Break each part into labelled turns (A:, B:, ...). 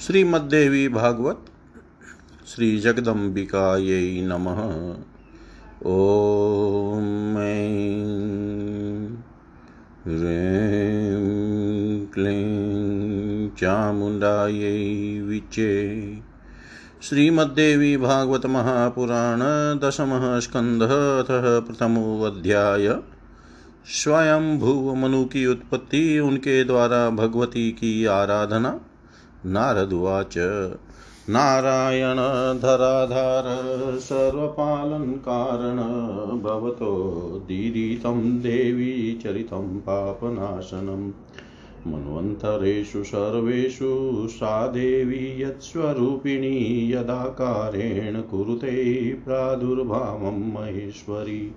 A: श्रीमद्देवी भागवत, श्री जगदम्बिकायै नमः। ॐ ह्रीं विचे। श्रीमद्देवी भागवत महापुराण दशमः स्कन्धः अथ प्रथमोऽध्याय। स्वयं मनु की उत्पत्ति, उनके द्वारा भगवती की आराधना। नारदुवाच नारायण धराधार सर्वपालनकारण भवतो दीदितं देवी चरितं पापनाशनम् मन्वन्तरेषु सर्वेषु सा देवी यत्स्वरूपिणी यदाकारेण कुरुते प्रादुर्भावं महेश्वरी।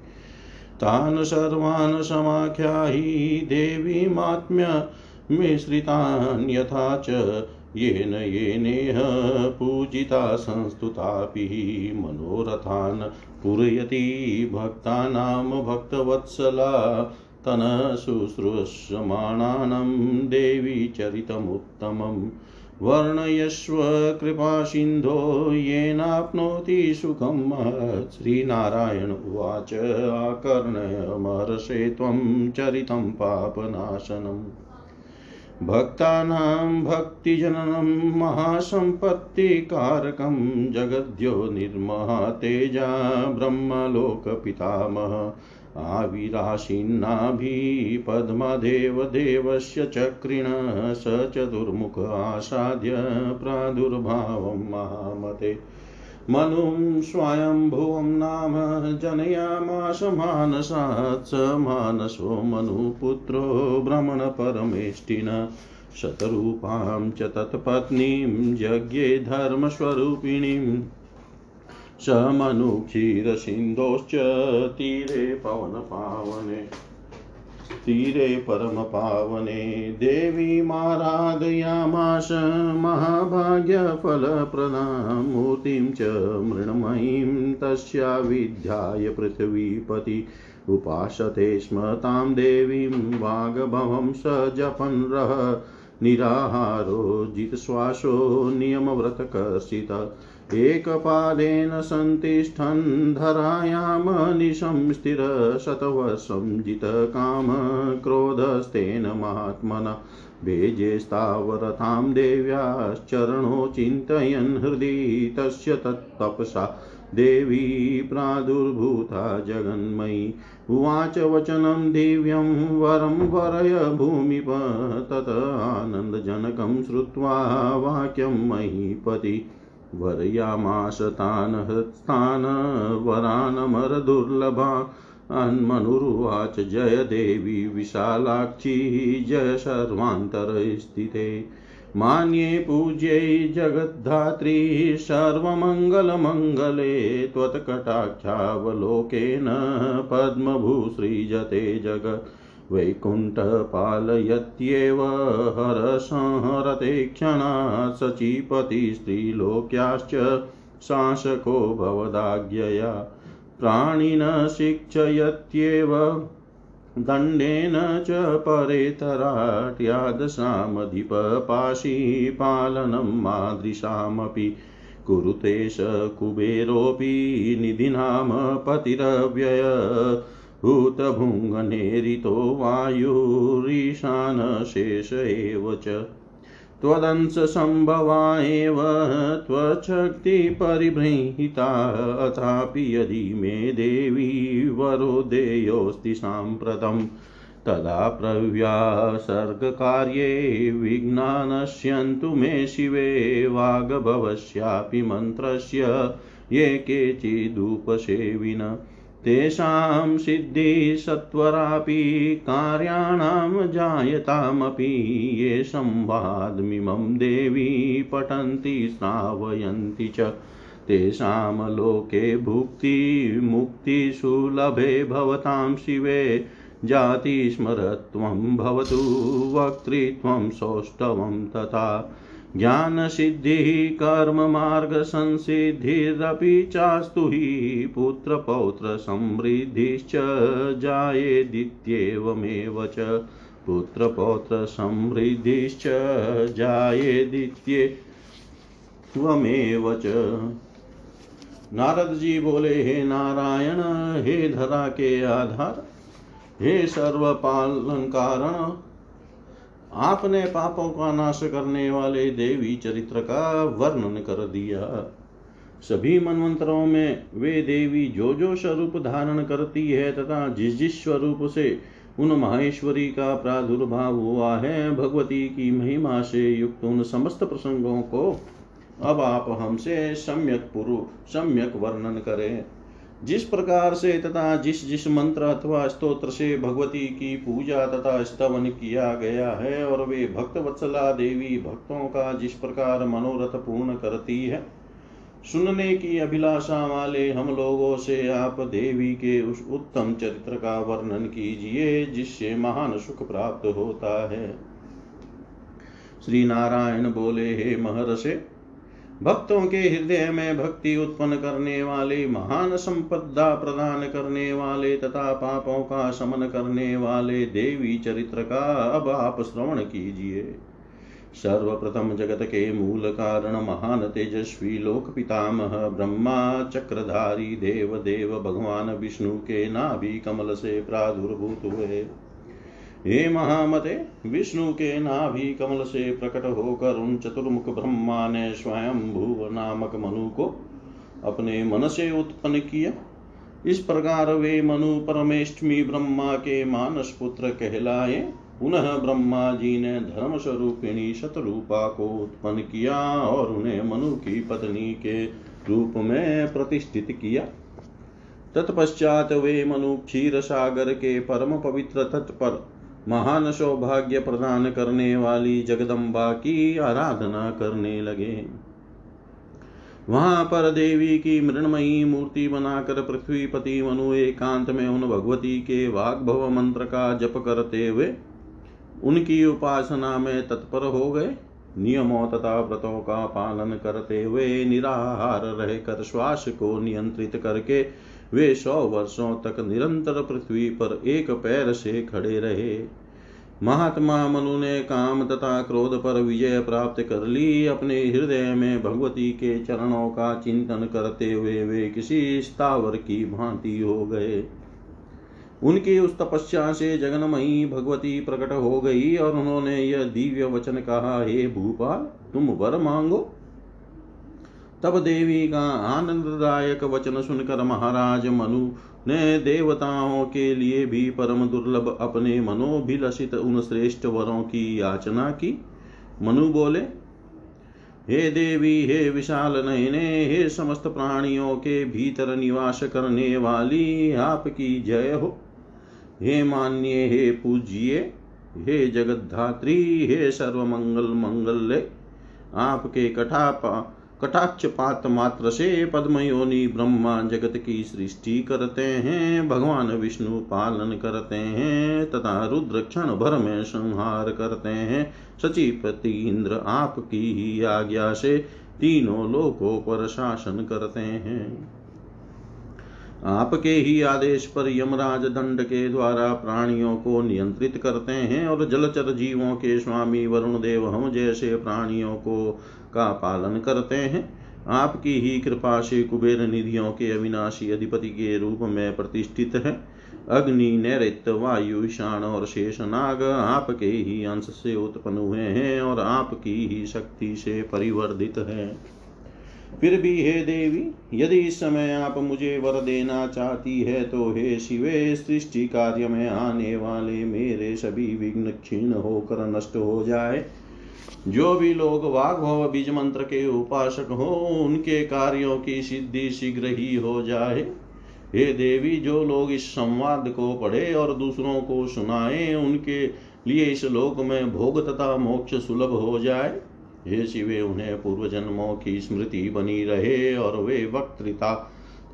A: तान् सर्वान् समाख्यायि यथा च येन येनेह पूजिता संस्तुतापि मनोरथान् पूरयति भक्तानां भक्तवत्सला तनशुश्रूषमाणानं देवी चरितमुत्तमम् वर्णयस्व कृपासिन्धो येनाप्नोति सुखं। महत् श्रीनारायण उवाच आकर्णय महर्षे त्वं चरितं पापनाशनम्। भक्तानां भक्तिजननं महासम्पत्तिकारकं जगद्यो निर्महातेजा ब्रह्मलोकपितामह आविराशिन्नाभिपद्मदेव देवस्य चक्रिण स चतुर्मुख आसाद्य प्रादुर्भावं महामते। मनुं स्वयंभुवं नाम जनयामास मानसात् स मानसो मनुपुत्रो भ्रमणपरमेष्टिन शतरूपां च तत्पत्नीं यज्ञे धर्मस्वरूपिणीं। स मनुक्षीरसिन्धोश्च तीरे पवनपावने। तीरे परमपावने देवीमाराधयामाश महाभाग्यफलप्रदां मूर्तिं च मृण्मयीं तस्या विद्याय पृथिवीपति उपासते स्म तां देवीं वाग्भवं स जपन् रः निराहारो जितश्वासो नियमव्रतकर्षित। एकपादेन सन्तिष्ठन् धरायां निशं स्थिर शतवर्षं जितकाम क्रोधस्तेन महात्मना भेजेस्तावरतां देव्याश्चरणो चिन्तयन् हृदि तस्य तत्तपसा। देवी प्रादुर्भूता जगन्मयी। उवाच वचनं दिव्यं वरं वरय भूमिप तत आनन्दजनकं श्रुत्वा वाक्यं महीपति। वरयामास तान् हृत्स्तान् वरानमरदुर्लभा अन्मनुरुवाच जय देवी विशालाक्षी, जय सर्वान्तरस्थिते मान्ये पूज्ये जगद्धात्री, सर्वमङ्गलमङ्गले, त्वत्कटाक्षावलोकेन पद्मभूसृजते जगत् वैकुण्ठपालयत्येव हरसंहरते क्षणात् सचीपतिस्त्रीलोक्याश्च शासको भवदाज्ञया प्राणिन शिक्षयत्येव दण्डेन च परेतराट्यादशामधिपपाशीपालनं मादृशामपि कुरुते स कुबेरोऽपि निधिनाम पतिरव्यय भूतभुङ्गनेरितो वायुरीशानशेष एव च। त्वदंशसम्भवा एव त्वच्छक्तिपरिबृंहिता अथापि यदि मे देवी वरो देयोऽस्ति साम्प्रतम् तदा प्रव्यासर्गकार्ये विघ्ना मे शिवे, वाग्भवस्यापि मन्त्रस्य ये केचिदुपसेविन। तेषां सिद्धिसत्वरापि कार्याणां जायतामपि ये संवादमिमं देवी पठन्ति, श्रावयन्ति च। तेषां लोके भुक्तिमुक्तिसुलभे भवतां शिवे। जातिस्मरत्वं भवतु, वक्तृत्वं सौष्ठवं तथा ज्ञानसिद्धिः कर्ममार्गसंसिद्धिरपि चास्तु हि पुत्रपौत्रसमृद्धिश्च जायेदित्येवमेव च पुत्रपौत्रसमृद्धिश्च जायेदित्ये त्वमेव च। नारद जी बोले, हे नारायण, हे धरा के आधार, हे सर्व पालन कारण आपने पापों का नाश करने वाले देवी चरित्र का वर्णन कर दिया। सभी मनवंतरों में वे देवी जो जो स्वरूप धारण करती है तथा जिस जिस स्वरूप से उन माहेश्वरी का प्रादुर्भाव हुआ है, भगवती की महिमा से युक्त उन समस्त प्रसंगों को अब आप हमसे सम्यक पुरु, सम्यक वर्णन करें। जिस प्रकार से तथा जिस जिस मंत्र अथवा स्तोत्र से भगवती की पूजा तथा स्तवन किया गया है और वे भक्त वत्सला देवी भक्तों का जिस प्रकार मनोरथ पूर्ण करती है, सुनने की अभिलाषा वाले हम लोगों से आप देवी के उस उत्तम चरित्र का वर्णन कीजिए, जिससे महान सुख प्राप्त होता है। श्री नारायण बोले, हे महर्षे भक्तों के हृदय में भक्ति उत्पन्न करने वाले, महान संपदा प्रदान करने वाले तथा पापों का शमन करने वाले देवी चरित्र का अब आप श्रवण कीजिए। सर्वप्रथम जगत के मूल कारण महान तेजस्वी लोक पितामह, ब्रह्मा, चक्रधारी देव देव भगवान विष्णु के नाभि कमल से प्रादुर्भूत हुए। हे महामते, विष्णु के नाभि कमल से प्रकट होकर उन चतुर्मुख ब्रह्मा ने स्वयं भूव नामक मनु को अपने मन से उत्पन्न किया। इस प्रकार वे मनु परमेष्टमी ब्रह्मा के मानस पुत्र कहलाए। पुनः ब्रह्मा जी ने धर्म स्वरूपिणी शतरूपा को उत्पन्न किया और उन्हें मनु की पत्नी के रूप में प्रतिष्ठित किया। तत्पश्चात वे मनु क्षीर सागर के परम पवित्र तट पर महान सौभाग्य प्रदान करने वाली जगदम्बा की आराधना करने लगे। वहाँ पर देवी की मृणमयी मूर्ति बनाकर पृथ्वीपति मनु एकांत में उन भगवती के वाग्भव मंत्र का जप करते हुए उनकी उपासना में तत्पर हो गए। नियमों तथा व्रतों का पालन करते हुए निराहार रहकर श्वास को नियंत्रित करके वे सौ वर्षों तक निरंतर पृथ्वी पर एक पैर से खड़े रहे। महात्मा मनु ने काम तथा क्रोध पर विजय प्राप्त कर ली। अपने हृदय में भगवती के चरणों का चिंतन करते हुए वे किसी स्थावर की भांति हो गए। उनकी उस तपस्या से जगनमयी भगवती प्रकट हो गई और उन्होंने यह दिव्य वचन कहा, हे भूपाल, तुम वर मांगो। तब देवी का आनंददायक वचन सुनकर महाराज मनु ने देवताओं के लिए भी परम दुर्लभ अपने मनोभिलषित उन श्रेष्ठ वरों की याचना की। मनु बोले, हे देवी, हे विशाल नयने, हे समस्त प्राणियों के भीतर निवास करने वाली, आपकी जय हो। हे मान्य, हे पूज्य, हे जगद्धात्री, हे सर्वमंगल मंगल्य आपके कटापा, कटाक्षपात मात्र से पद्मयोनि ब्रह्मा जगत की सृष्टि करते हैं, भगवान विष्णु पालन करते हैं, तथा रुद्र क्षण भर में संहार करते हैं। सचिपति इंद्र आपकी ही आज्ञा से तीनों लोकों पर शासन करते हैं। आपके ही आदेश पर यमराज दंड के द्वारा प्राणियों को नियंत्रित करते हैं और जलचर जीवों के स्वामी वरुण देव हम जैसे प्राणियों को का पालन करते हैं। आपकी ही कृपा से कुबेर निधियों के अविनाशी अधिपति के रूप में प्रतिष्ठित है। अग्नि नैत्य वायु शाण और शेषनाग आपके ही अंश से उत्पन्न हुए हैं और आपकी ही शक्ति से परिवर्धित है। फिर भी हे देवी, यदि इस समय आप मुझे वर देना चाहती है तो हे शिवे, सृष्टि कार्य में आने वाले मेरे सभी विघ्न क्षीण होकर नष्ट हो जाए। जो भी लोग वाघभव बीज मंत्र के उपासक हो, उनके कार्यों की सिद्धि शीघ्र ही हो जाए। हे देवी, जो लोग इस संवाद को पढ़े और दूसरों को सुनाए, उनके लिए इस लोक में भोग तथा मोक्ष सुलभ हो जाए। हे शिवे, उन्हें पूर्व जन्मों की स्मृति बनी रहे और वे वक्तृता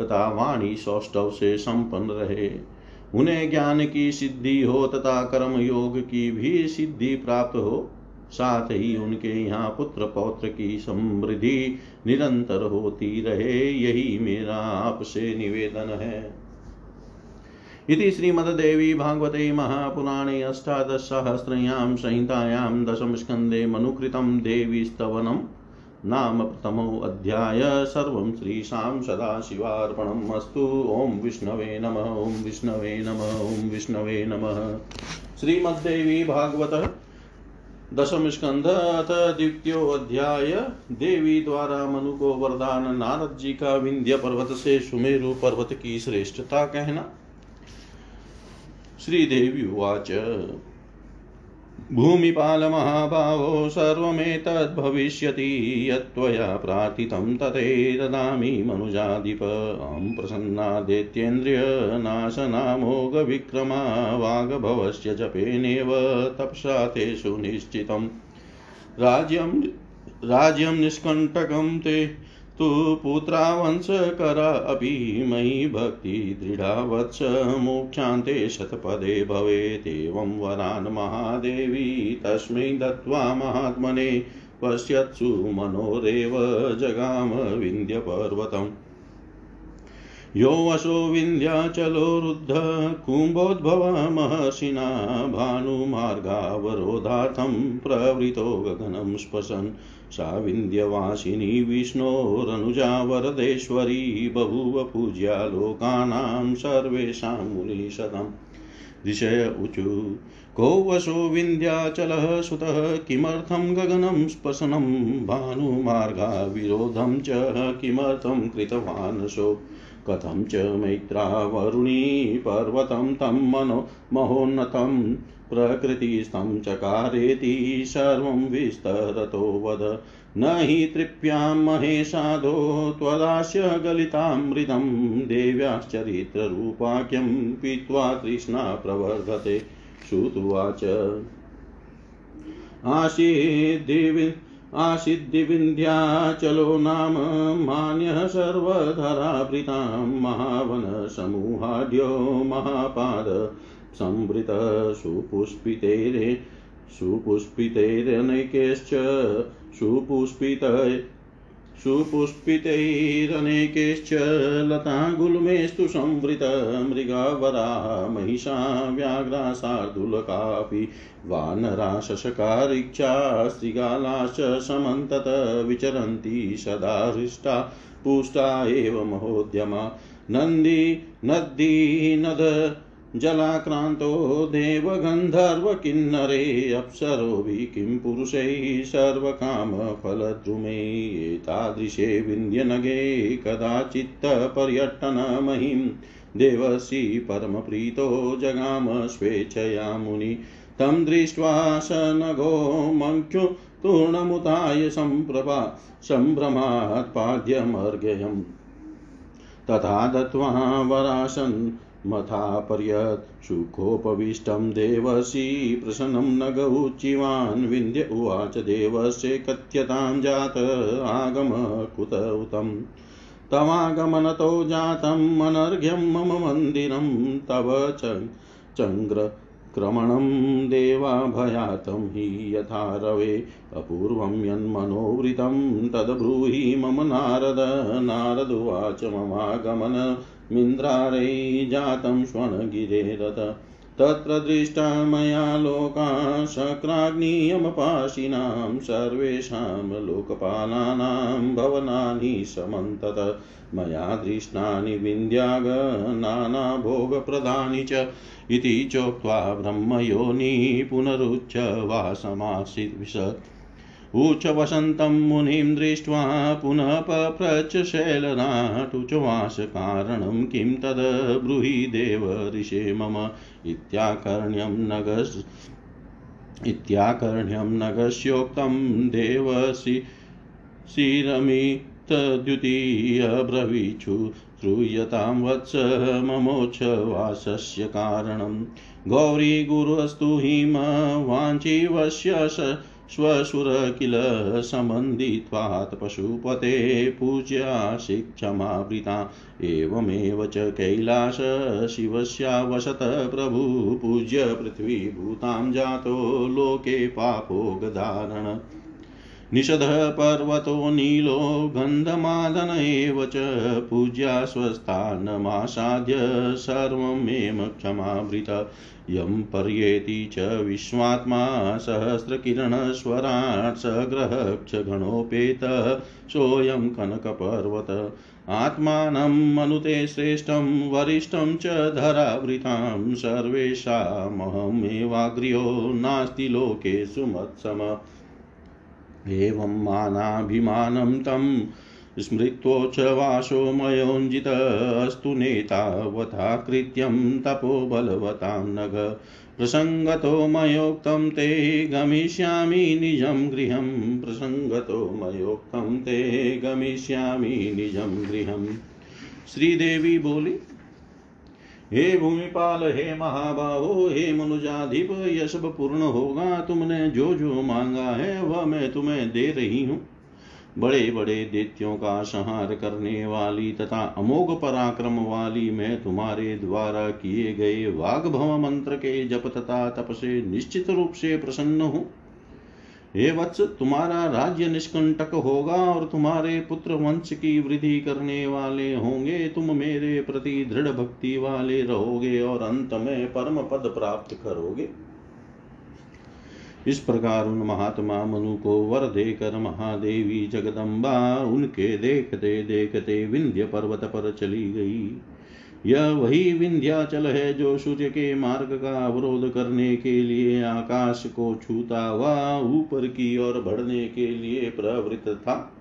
A: तथा वाणी सौष्ठव से संपन्न रहे। उन्हें ज्ञान की सिद्धि हो तथा कर्म योग की भी सिद्धि प्राप्त हो, साथ ही उनके यहाँ पुत्र पौत्र की समृद्धि निरंतर होती रहे, यही मेरा आपसे निवेदन है। इति श्रीमद्देवी भागवते महापुराणे अष्टादशसहस्रयां संहितायां दशमस्कन्धे मनुकृतं देवीस्तवनं नाम प्रथमोऽध्याय सर्वं श्रीशां सदाशिवार्पणम् अस्तु। ॐ विष्णवे नमः, ॐ विष्णवे नमः, ॐ विष्णवे नमः। श्रीमद्देवी भागवत दशम स्कंध अथ द्वितीयो अध्याय देवी द्वारा मनु को वरदान नारद जी का विंध्य पर्वत से सुमेरु पर्वत की श्रेष्ठता कहना। श्रीदेवी उवाच। भूमिपालमहाभावो सर्वमेतद्भविष्यति यत्त्वया प्रार्थितं तते ददामि मनुजाधिप। अहं प्रसन्नादेत्येन्द्रियनाशनामोघविक्रमा वाग्भवस्य जपेनेव तपसा ते सुनिश्चितं राज्यं राज्यं निष्कण्टकं ते तु पुत्रावंशकरा अपि मयि भक्तिदृढा वत्स, मोक्षान्ते शतपदे भवेदेवं वरान् महादेवी, तस्मै दत्त्वा महात्मने पश्यत्सु मनोरेव जगाम विन्ध्यपर्वतम् यो वशो विन्ध्याचलो रुद्ध, कुम्भोद्भव महर्षिणा, भानुमार्गावरोधार्थं प्रवृतो गगनं स्पशन् सा विन्ध्यवासिनी विष्णोरनुजा वरदेश्वरी बभूव पूज्या लोकानां सर्वेषां मुनिशतम्। दिशय ऊचु को वशो विन्ध्याचलः सुतः किमर्थं गगनं स्पशनं भानुमार्गाविरोधं च किमर्थं कृतवान् सो कथं च मैत्रावरुणी पर्वतं तं मनो महोन्नतं प्रकृतिस्थं चकारेति सर्वं विस्तरतो वद। न हि तृप्यां महेशाधो त्वदास्य गलितामृतं देव्याश्चरित्ररूपाख्यं पीत्वा तृष्णा प्रवर्धते। श्रुत्वाच। आसीद्दिवि आसीद्दिविन्ध्याचलो नाम मान्यः सर्वधराभृतां महावनसमूहाढ्यो महापाद संवृतः सुपुष्पितैरे सुपुष्पितैरनेकैश्च सुपुष्पित सुपुष्पितैरनेकैश्च लतागुल्मेस्तु संवृत मृगावरा महिषा व्याघ्रा शार्दूलकापि वानरा शशकारिक्षा शृगालाश्च समन्तत विचरन्ति सदा हृष्टा, पुष्टा एव महोद्यमा। नन्दी, नद्दी, नद जलाक्रान्तो देवगन्धर्वकिन्नरे अप्सरोऽभि किं पुरुषैः सर्वकामफलद्रुमे एतादृशे विन्द्यनगे कदाचित्तपर्यटनमहिं देवसी परमप्रीतो जगाम स्वेच्छया मुनि। तं दृष्ट्वा स नगो मङ्ख्यो तूर्णमुताय सम्प्रभा सम्भ्रमात् तथा दत्त्वा वरासन् मथापर्यत् सुखोपविष्टं देवसी प्रसन्नं नगौचिवान् विन्द्य उवाच देवस्य कथ्यतां जात आगम कुत उतम्। तवागमनतो जातम् अनर्घ्यं मम मन्दिरं तव च चङ्ग्र क्रमणं देवाभयातं हि यथा रवे अपूर्वं यन्मनोवृतं तद्ब्रूहि मम नारद नारदुवाच ममागमनमिन्द्रारै जातं श्वणगिरेरत तत्र दृष्टा मया लोका शक्राग्नियमपाशिनां, सर्वेषां लोकपालानां भवनानि समन्तत। मया दृष्टानि विन्द्यागनानाभोगप्रदानि च। इति चोक्त्वा ब्रह्मयोनि पुनरुच्च वासमासीत् ऊच वसन्तं मुनिं दृष्ट्वा पुनः पप्रच शैलनाटुचवासकारणं किं तद् ब्रूहि देव ऋषे मम इत्याकर्ण्यं नगस् इत्याकर्ण्यं नगस्योक्तं देवसि शिरमितद्युतीयब्रवीचु श्रूयतां वत्स ममोच्छवासस्य कारणं। गौरी गुरुस्तु हिम वाञ्छीवस्य स्वसुर किल सम्बन्धित्वात् पशुपते पूज्याशिक्षमावृता एवमेव च कैलास प्रभु पूज्य पृथ्वीभूतां जातो लोके पापोगधारण निषदः पर्वतो नीलो गन्धमादन एव च पूज्या स्वस्थानमासाद्य सर्वमेव क्षमावृत। यं पर्येति च विश्वात्मा सहस्रकिरणस्वराट् सग्रहक्षगणोपेतः सोऽयं कनकपर्वत। आत्मानं मनुते श्रेष्ठं वरिष्ठं च धरावृतां सर्वेषामहमेवाग्र्यो नास्ति लोकेषु मत्सम। एवं मानाभिमानं तं स्मृत्वोच्छवासो मयोञ्जितस्तु नेतावता कृत्यं तपो बलवतां नग प्रसङ्गतो मयोक्तं ते गमिष्यामि निजं गृहं प्रसङ्गतो मयोक्तं ते गमिष्यामि निजं गृहम् श्रीदेवी बोली हे भूमिपाल, हे महाबाहो, हे मनुजाधिप, यह सब पूर्ण होगा। तुमने जो जो मांगा है, वह मैं तुम्हें दे रही हूँ। बड़े बड़े दैत्यों का संहार करने वाली तथा अमोघ पराक्रम वाली मैं तुम्हारे द्वारा किए गए वाग्भव मंत्र के जप तथा तप से निश्चित रूप से प्रसन्न हूँ। हे वत्स, तुम्हारा राज्य निष्कंटक होगा और तुम्हारे पुत्र वंश की वृद्धि करने वाले होंगे। तुम मेरे प्रति दृढ़ भक्ति वाले रहोगे और अंत में परम पद प्राप्त करोगे। इस प्रकार उन महात्मा मनु को वर देकर महादेवी जगदम्बा उनके देखते देखते विंध्य पर्वत पर चली गई। यह वही विंध्याचल है जो सूर्य के मार्ग का अवरोध करने के लिए आकाश को छूता हुआ ऊपर की ओर बढ़ने के लिए प्रवृत्त था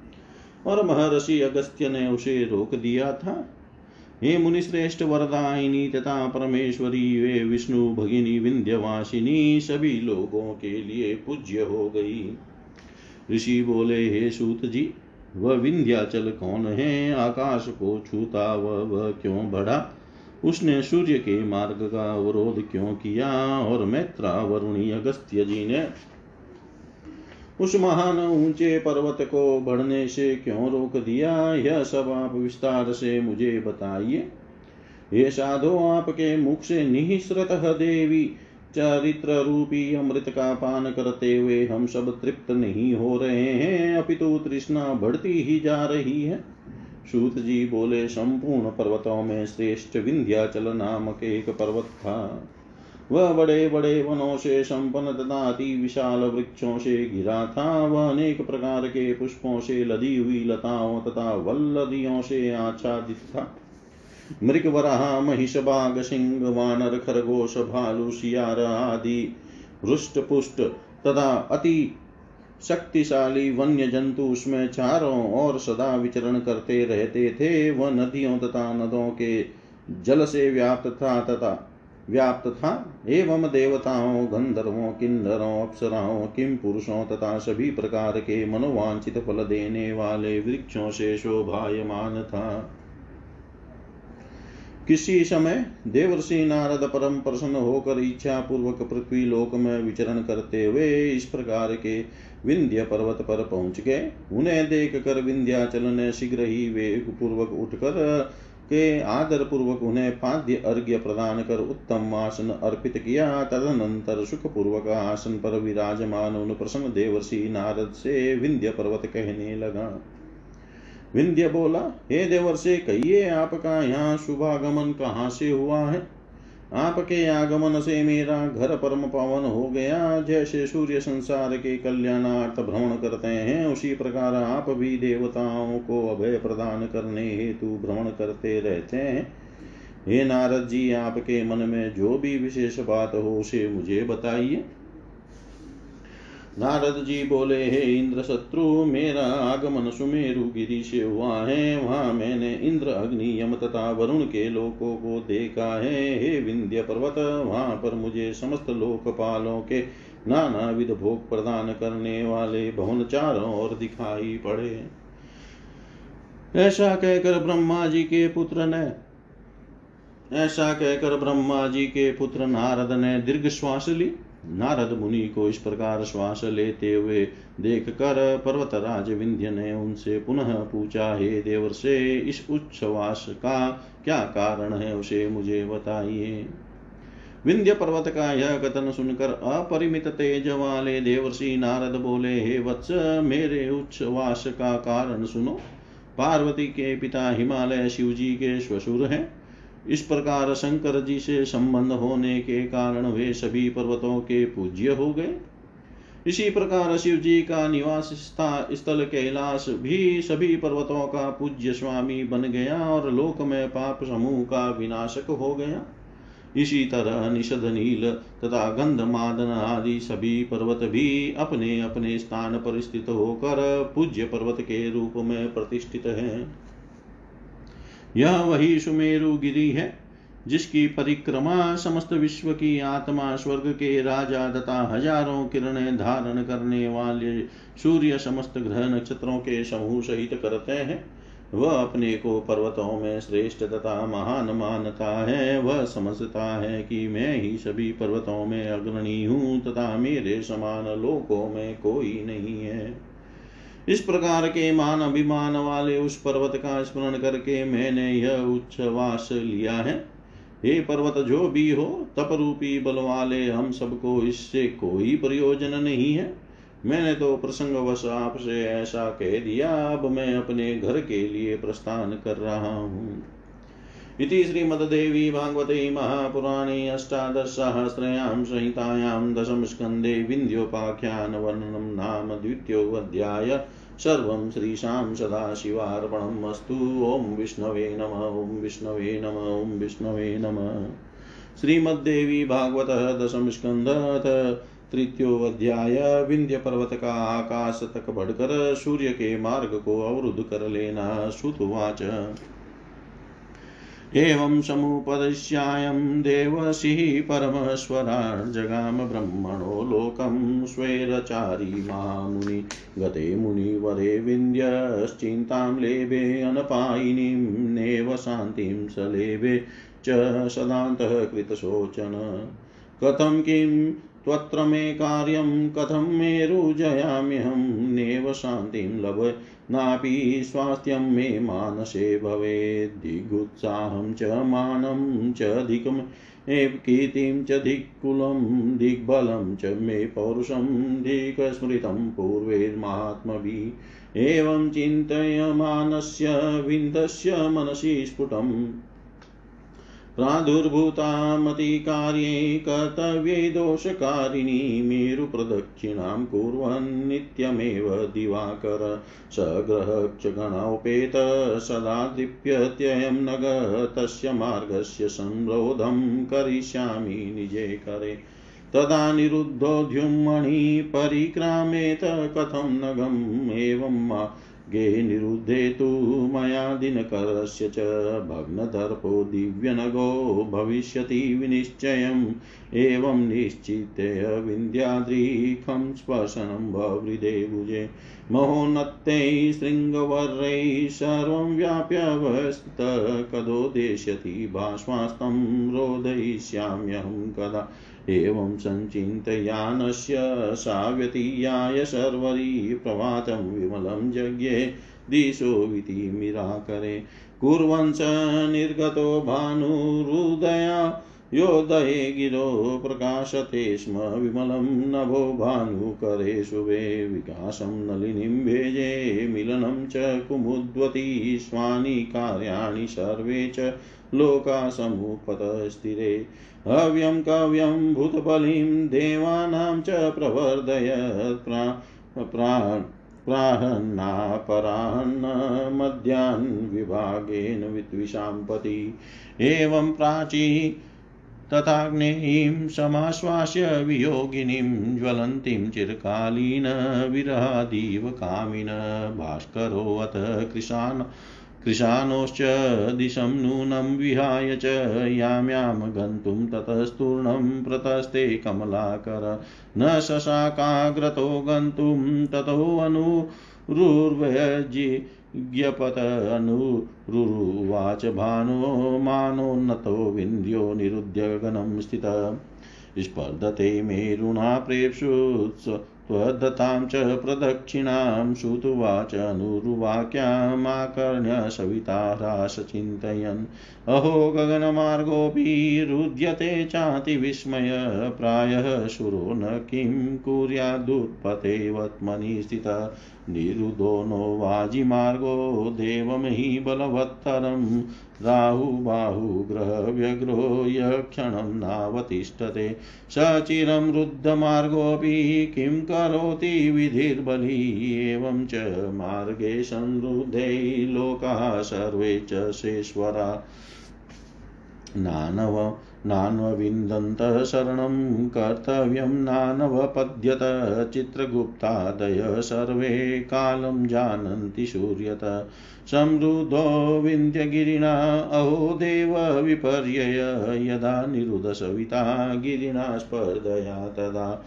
A: और महर्षि अगस्त्य ने उसे रोक दिया था। हे मुनिश्रेष्ठ वरदायिनी तथा परमेश्वरी, वे विष्णु भगिनी, विंध्यवासिनी सभी लोगों के लिए पूज्य हो गई। ऋषि बोले, हे सूत जी वह विंध्याचल कौन है? आकाश को छूता वह वह क्यों बढ़ा उसने सूर्य के मार्ग का अवरोध क्यों किया? और मैत्रा, वरुणी, अगस्त्य जी ने उस महान ऊँचे पर्वत को बढ़ने से क्यों रोक दिया? यह सब आप विस्तार से मुझे बताइए। ये साधो, आपके मुख से निःसृत देवी चरित्र रूपी अमृत का पान करते हुए हम सब तृप्त नहीं हो रहे हैं। अपितु तृष्णा बढ़ती ही जा रही है। सूत जी बोले, संपूर्ण पर्वतों में श्रेष्ठ विंध्याचल नामक एक पर्वत था। वह बड़े बड़े वनों से संपन्न तथा अति विशाल वृक्षों से घिरा था। वह अनेक प्रकार के पुष्पों से लदी हुई लताओं तथा वल्लदियों से आच्छादित था। मृग महिष बाघ सिंह वानर खरगोश भालू सियार आदि रुष्ट पुष्ट तथा अति शक्तिशाली वन्य जंतु उसमें चारों ओर सदा विचरण करते रहते थे। वह नदियों तथा नदों के जल से व्याप्त था तथा व्याप्त था। एवं देवताओं, गंधर्वों, किन्नरों, अप्सराओं किम पुरुषों तथा सभी प्रकार के मनोवांछित फल देने वाले वृक्षों से शोभायमान था। किसी समय देवर्षि नारद परम प्रसन्न होकर इच्छा पूर्वक पृथ्वी लोक में विचरण करते हुए इस प्रकार के विंध्य पर्वत पर पहुँच गए। उन्हें देख कर विंध्याचल ने शीघ्र ही वेग पूर्वक उठकर के आदर पूर्वक उन्हें पाद्य अर्घ्य प्रदान कर उत्तम आसन अर्पित किया। तदनंतर सुख पूर्वक आसन पर विराजमान उन प्रसन्न देवर्षि नारद से विंध्य पर्वत कहने लगा। विंध्य बोला, हे देवर से कहिए आपका यहाँ शुभागमन कहाँ से हुआ है? आपके आगमन से मेरा घर परम पावन हो गया। जैसे सूर्य संसार के कल्याणार्थ भ्रमण करते हैं, उसी प्रकार आप भी देवताओं को अभय प्रदान करने हेतु भ्रमण करते रहते हैं। हे नारद जी, आपके मन में जो भी विशेष बात हो, उसे मुझे बताइए। नारद जी बोले, हे इंद्र शत्रु मेरा आगमन सुमेरु गिरी से हुआ है। वहाँ मैंने इंद्र, अग्नि, यम तथा वरुण के लोकों को देखा है। हे विंध्य पर्वत, वहाँ पर मुझे समस्त लोकपालों के नाना विध भोग प्रदान करने वाले भवन चारों ओर दिखाई पड़े। ऐसा कहकर ब्रह्मा जी के पुत्र ने, ऐसा कहकर ब्रह्मा जी के पुत्र नारद ने दीर्घ श्वास ली। नारद मुनि को इस प्रकार श्वास लेते हुए देख कर पर्वतराज विंध्य ने उनसे पुनः पूछा, हे देवर से इस उच्छ्वास का क्या कारण है? उसे मुझे बताइए। विंध्य पर्वत का यह कथन सुनकर अपरिमित तेज वाले देवर्षि नारद बोले, हे वत्स, मेरे उच्छ्वास का कारण सुनो। पार्वती के पिता हिमालय शिव जी के श्वशुर हैं। इस प्रकार शंकर जी से संबंध होने के कारण वे सभी पर्वतों के पूज्य हो गए। इसी प्रकार शिव जी का निवास स्थल कैलाश भी सभी पर्वतों का पूज्य स्वामी बन गया और लोक में पाप समूह का विनाशक हो गया। इसी तरह निषद नील तथा गंध मादन आदि सभी पर्वत भी अपने अपने स्थान पर स्थित होकर पूज्य पर्वत के रूप में प्रतिष्ठित हैं। यह वही सुमेरु गिरी है, जिसकी परिक्रमा समस्त विश्व की आत्मा स्वर्ग के राजा तथा हज़ारों किरणें धारण करने वाले सूर्य समस्त ग्रह नक्षत्रों के समूह सहित करते हैं। वह अपने को पर्वतों में श्रेष्ठ तथा महान मानता है। वह समझता है कि मैं ही सभी पर्वतों में अग्रणी हूँ तथा मेरे समान लोकों में कोई नहीं है। इस प्रकार के मान अभिमान वाले उस पर्वत का स्मरण करके मैंने यह उच्छ्वास लिया है। हे पर्वत, जो भी हो तप रूपी बल वाले, हम सबको इससे कोई प्रयोजन नहीं है। मैंने तो प्रसंगवश आपसे ऐसा कह दिया, अब मैं अपने घर के लिए प्रस्थान कर रहा हूँ। इति श्रीमद्देवी भागवते महापुराणे अष्टादशसहस्रयां संहितायां दशमस्कन्धे विन्ध्योपाख्यानवर्णनं नाम द्वितीयोऽध्याय सर्वं श्रीशां सदाशिवार्पणम् अस्तु। ॐ विष्णवे नम, ॐ विष्णवे नम, ॐ विष्णवे नम। श्रीमद्देवी भागवतः दशमस्कन्धः तृतीयोध्याय विंध्य पर्वत का आकाश तक बढ़कर सूर्य के मार्ग को अवरुद्ध कर लेना श्रुतवाच एवं समुपदिश्यायं देवसिः परमस्वरार्जगाम ब्रह्मणो लोकं स्वेरचारी मामुनि गते मुनिवरे विन्द्यश्चिन्तां लेभे अनपायिनीं नेव शान्तिं स लेभे च सदान्तः कृतशोचन कथं किं त्वत्र मे कार्यं कथं मेरुजयाम्यहं नेव शान्तिं लभ नापि स्वास्थ्यं मे मानसे भवेत् दिगुत्साहं च मानं च धिकम् एव कीर्तिं च धिक्कुलं, दिग्बलं च मे पौरुषं धिकस्मृतं पूर्वैर्मात्मभिः। एवं चिन्तयमानस्य विन्दस्य मनसि स्फुटम्। प्रादुर्भूतामतिकार्ये कर्तव्ये दोषकारिणी मेरुप्रदक्षिणां कुर्वन् नित्यमेव दिवाकर। सग्रहक्षगणोपेत सदा दीप्यत्ययं नग, तस्य मार्गस्य संरोधं करिष्यामि निजे करे तदा निरुद्धोद्युम्मणि परिक्रामेत कथं नगम् एवं गे निरुद्धे तु मया दिनकरस्य च भग्नदर्पो दिव्यनगो भविष्यति विनिश्चयम्। एवं निश्चित्य विन्द्याद्रीखं स्पर्शनं भवृदे भुजे। महोन्नत्यै शृङ्गवर्यै सर्वं व्याप्यवस्थितकदोदेश्यति भाष्मास्तं रोदयिष्याम्यहं कदा। एवं सञ्चिन्तयानस्य साव्यतीयाय सर्वरी प्रभातं विमलं जज्ञे दिशो विधिमिराकरे कुर्वन् स निर्गतो भानुरुदया, योदये गिरो प्रकाशते स्म विमलं नभो भानुकरे शुभे विकासं नलिनीं भेजे मिलनं च कुमुद्वती, स्वानि कार्याणि सर्वे च लोकासमुपतस्थिरे हव्यं कव्यं भूतबलिं देवानां च प्रवर्धयत् प्रा प्रा प्राहन्नापराह्न विभागेन विद्विषां पति। एवं प्राची तथाग्नेयीं समाश्वास्य वियोगिनीं ज्वलन्तीं चिरकालीन विरहादीव कामिन भास्करोऽथ कृशान् कृशानोश्च दिशं नूनं विहाय च यां यां गन्तुं ततस्तूर्णं प्रतस्ते कमलाकर। न शशाकाग्रतो गन्तुं ततोऽनुरुर्वज्यि अनुरुवाच भानो मानोन्नतो विन्द्यो निरुध्य गणं स्थितः। स्पर्धते मेरुणा प्रेप्सु त्वदत्तां च प्रदक्षिणां श्रुतुवाच अनुरुवाक्यामाकर्ण्य सवितारासचिन्तयन् अहो गगनमार्गोऽपि रुध्यते चातिविस्मय प्रायः शुरो न किं कुर्यादुत्पतेवत्मनि स्थितः। निरुदो नो वाजिमार्गो देवमहि बलवत्तरम् राहुबाहुग्रहव्यग्रो यक्षणं नावतिष्ठते। सचिरं रुद्धमार्गोऽपि किं करोति विधिर्बली, एवं च मार्गे संरुद्धे लोकाः सर्वे च शेश्वरा। नानव नान्वविन्दन्तः शरणं कर्तव्यं नानवपद्यत चित्रगुप्तादय सर्वे कालं जानन्ति सूर्यत। समृद्धो विन्ध्यगिरिणा, अहो देव विपर्यय, यदा निरुदसविता गिरिणा स्पर्धया तदा।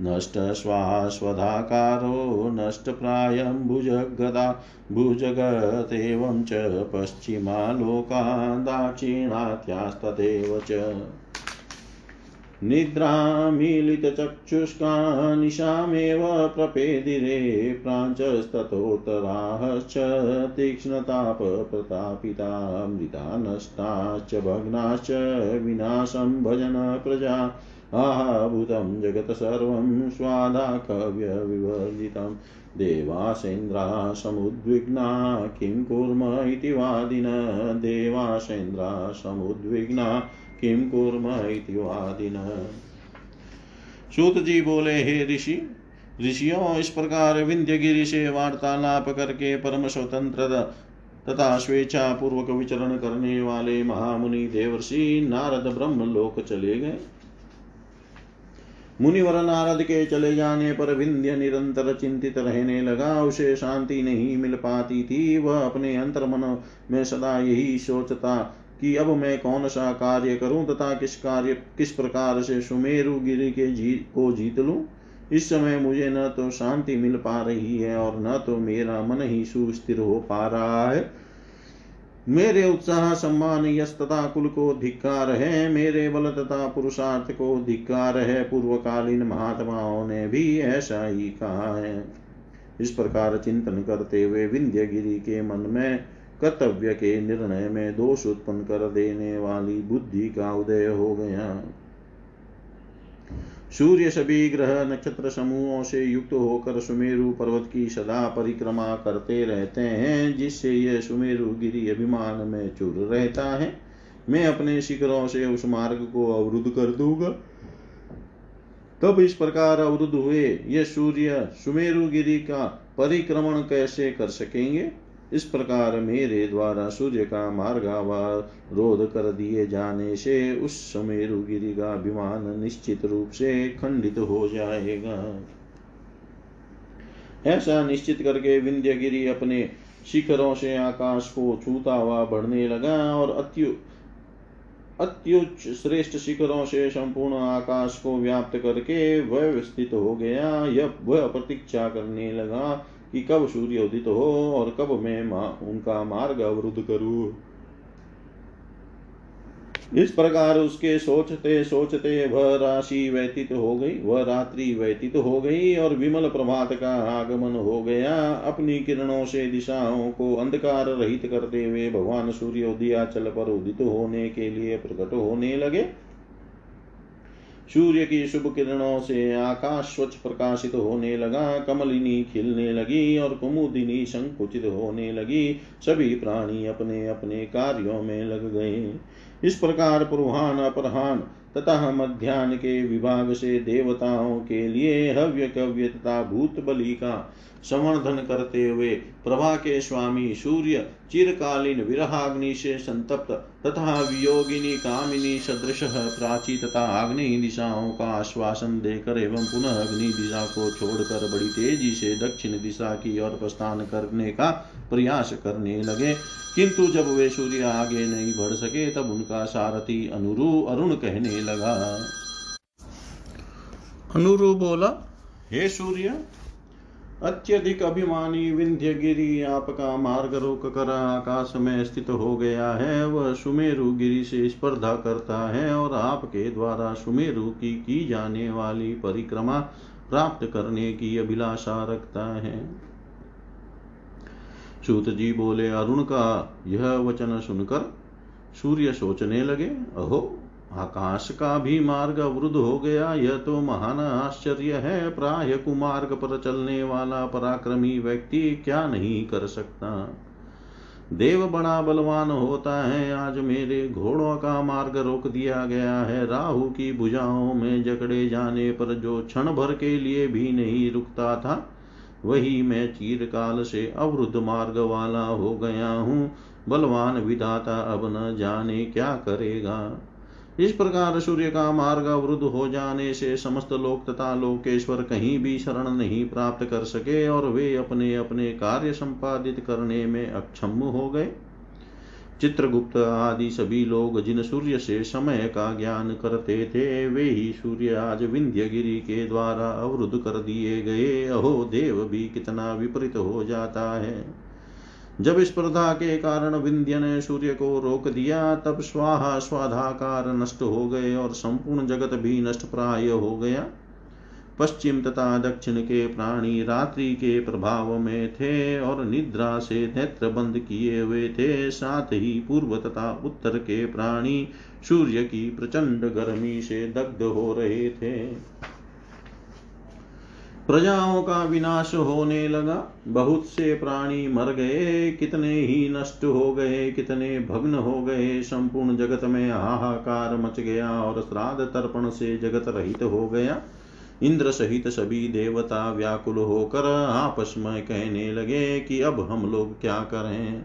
A: नष्टश्वास्वधाकारो नष्टप्रायं भुजगदा भुजगतेवं च पश्चिमालोका दाक्षिणात्यास्तथैव च। निद्रामीलितचक्षुष्का निशामेव प्रपेदिरे प्राञ्चस्ततोत्तराश्च तीक्ष्णतापप्रतापिता मृता नष्टाश्च भग्नाश्च विनाशं भजन प्रजा आहाभूतं जगत् सर्वं स्वादाकव्यविवर्जितं। देवासेन्द्राः समुद्विग्ना किं कुर्म इति वादिन? देवासेन्द्राः समुद्विग्ना किं कुर्म इति वादिन? सूत जी बोले, हे ऋषि, ऋषियों, इस प्रकार विंध्यगिरि से वार्तालाप करके परम स्वतंत्र तथा स्वेच्छा पूर्वक विचरण करने वाले महामुनि देवर्षि नारद ब्रह्म लोक चले गए। मुनिवर नारद के चले जाने पर विंध्य निरंतर चिंतित रहने लगा। उसे शांति नहीं मिल पाती थी। वह अपने अंतर मन में सदा यही सोचता कि अब मैं कौन सा कार्य करूँ तथा किस कार्य, किस प्रकार से सुमेरु गिरी के जीत को जीत लूँ। इस समय मुझे न तो शांति मिल पा रही है और न तो मेरा मन ही सुस्थिर हो पा रहा है। मेरे उत्साह सम्मान यश तथा कुल को धिक्कार है, मेरे बल तथा पुरुषार्थ को धिक्कार है, पूर्वकालीन महात्माओं ने भी ऐसा ही कहा है। इस प्रकार चिंतन करते हुए विंध्य गिरी के मन में, कर्तव्य के निर्णय में दोष उत्पन्न कर देने वाली बुद्धि का उदय हो गया। सूर्य सभी ग्रह नक्षत्र समूहों से युक्त होकर सुमेरु पर्वत की सदा परिक्रमा करते रहते हैं, जिससे यह सुमेरु गिरी अभिमान में चुर रहता है। मैं अपने शिखरों से उस मार्ग को अवरुद्ध कर दूँगा। तब इस प्रकार अवरुद्ध हुए। ये सूर्य सुमेरु गिरी का परिक्रमण कैसे कर सकेंगे? इस प्रकार मेरे द्वारा सूर्य का मार्गावरोध कर दिए जाने से उस समेरु गिरी का अभिमान निश्चित रूप से खंडित हो जाएगा। ऐसा निश्चित करके विंध्य गिरी अपने शिखरों से आकाश को छूता हुआ बढ़ने लगा और अत्यु, अत्युच्च श्रेष्ठ शिखरों से संपूर्ण आकाश को व्याप्त करके व्यवस्थित हो गया। यह, वह प्रतीक्षा करने लगा कि कब सूर्य उदित हो और कब मैं मा, उनका मार्ग अवरुद्ध करूँ। इस प्रकार उसके सोचते सोचते वह राशि व्यतीत हो गई वह रात्रि व्यतीत हो गई और विमल प्रभात का आगमन हो गया। अपनी किरणों से दिशाओं को अंधकार रहित करते हुए भगवान सूर्य चल पर उदित होने के लिए प्रकट होने लगे। सूर्य की शुभ किरणों से आकाश स्वच्छ प्रकाशित होने लगा, कमलिनी खिलने लगी और कुमुदिनी संकुचित होने लगी। सभी प्राणी अपने अपने कार्यों में लग गए। इस प्रकार पूर्वान अपरहान तथा मध्यान्ह के विभाग से देवताओं के लिए हव्य कव्य तथा भूत बलि का संवर्धन करते हुए प्रभा के स्वामी सूर्य चिरकालीन विरहाग्नि से संतप्त तथा वियोगिनी कामिनी सदृश प्राची तथा आग्नि दिशाओं का आश्वासन देकर एवं पुनः अग्नि दिशा को छोड़कर बड़ी तेज़ी से दक्षिण दिशा की ओर प्रस्थान करने का प्रयास करने लगे। किंतु जब वे सूर्य आगे नहीं बढ़ सके तब उनका सारथी अनुरु अरुण कहने लगा। अनुरु बोला हे सूर्य अत्यधिक अभिमानी विंध्य गिरी आपका मार्ग रोक कर आकाश में स्थित हो गया है। वह सुमेरु गिरी से स्पर्धा करता है और आपके द्वारा सुमेरु की की जाने वाली परिक्रमा प्राप्त करने की अभिलाषा रखता है। सूत जी बोले, अरुण का यह वचन सुनकर सूर्य सोचने लगे, अहो आकाश का भी मार्ग अवरुद्ध हो गया। यह तो महान आश्चर्य है। प्राय कुमार्ग पर चलने वाला पराक्रमी व्यक्ति क्या नहीं कर सकता? देव बड़ा बलवान होता है। आज मेरे घोड़ों का मार्ग रोक दिया गया है। राहु की भुजाओं में जकड़े जाने पर जो क्षण भर के लिए भी नहीं रुकता था, वही मैं चीरकाल से अवरुद्ध मार्ग वाला हो गया हूँ। बलवान विधाता अब न जाने क्या करेगा। इस प्रकार सूर्य का मार्ग अवरुद्ध हो जाने से समस्त लोक तथा लोकेश्वर कहीं भी शरण नहीं प्राप्त कर सके और वे अपने अपने कार्य संपादित करने में अक्षम हो गए। चित्रगुप्त आदि सभी लोग जिन सूर्य से समय का ज्ञान करते थे, वे ही सूर्य आज विंध्य गिरी के द्वारा अवरुद्ध कर दिए गए। अहो, देव भी कितना विपरीत हो जाता है। जब स्पर्धा के कारण विंध्य ने सूर्य को रोक दिया, तब स्वाहा स्वाधाकार नष्ट हो गए और संपूर्ण जगत भी नष्ट प्राय हो गया। पश्चिम तथा दक्षिण के प्राणी रात्रि के प्रभाव में थे और निद्रा से नेत्र बंद किए हुए थे। साथ ही पूर्व तथा उत्तर के प्राणी सूर्य की प्रचंड गर्मी से दग्ध हो रहे थे। प्रजाओं का विनाश होने लगा। बहुत से प्राणी मर गए। कितने ही नष्ट हो गए, कितने भग्न हो गए। संपूर्ण जगत में हाहाकार मच गया और श्राद्ध तर्पण से जगत रहित हो गया। इंद्र सहित सभी देवता व्याकुल होकर आपस में कहने लगे कि अब हम लोग क्या करें।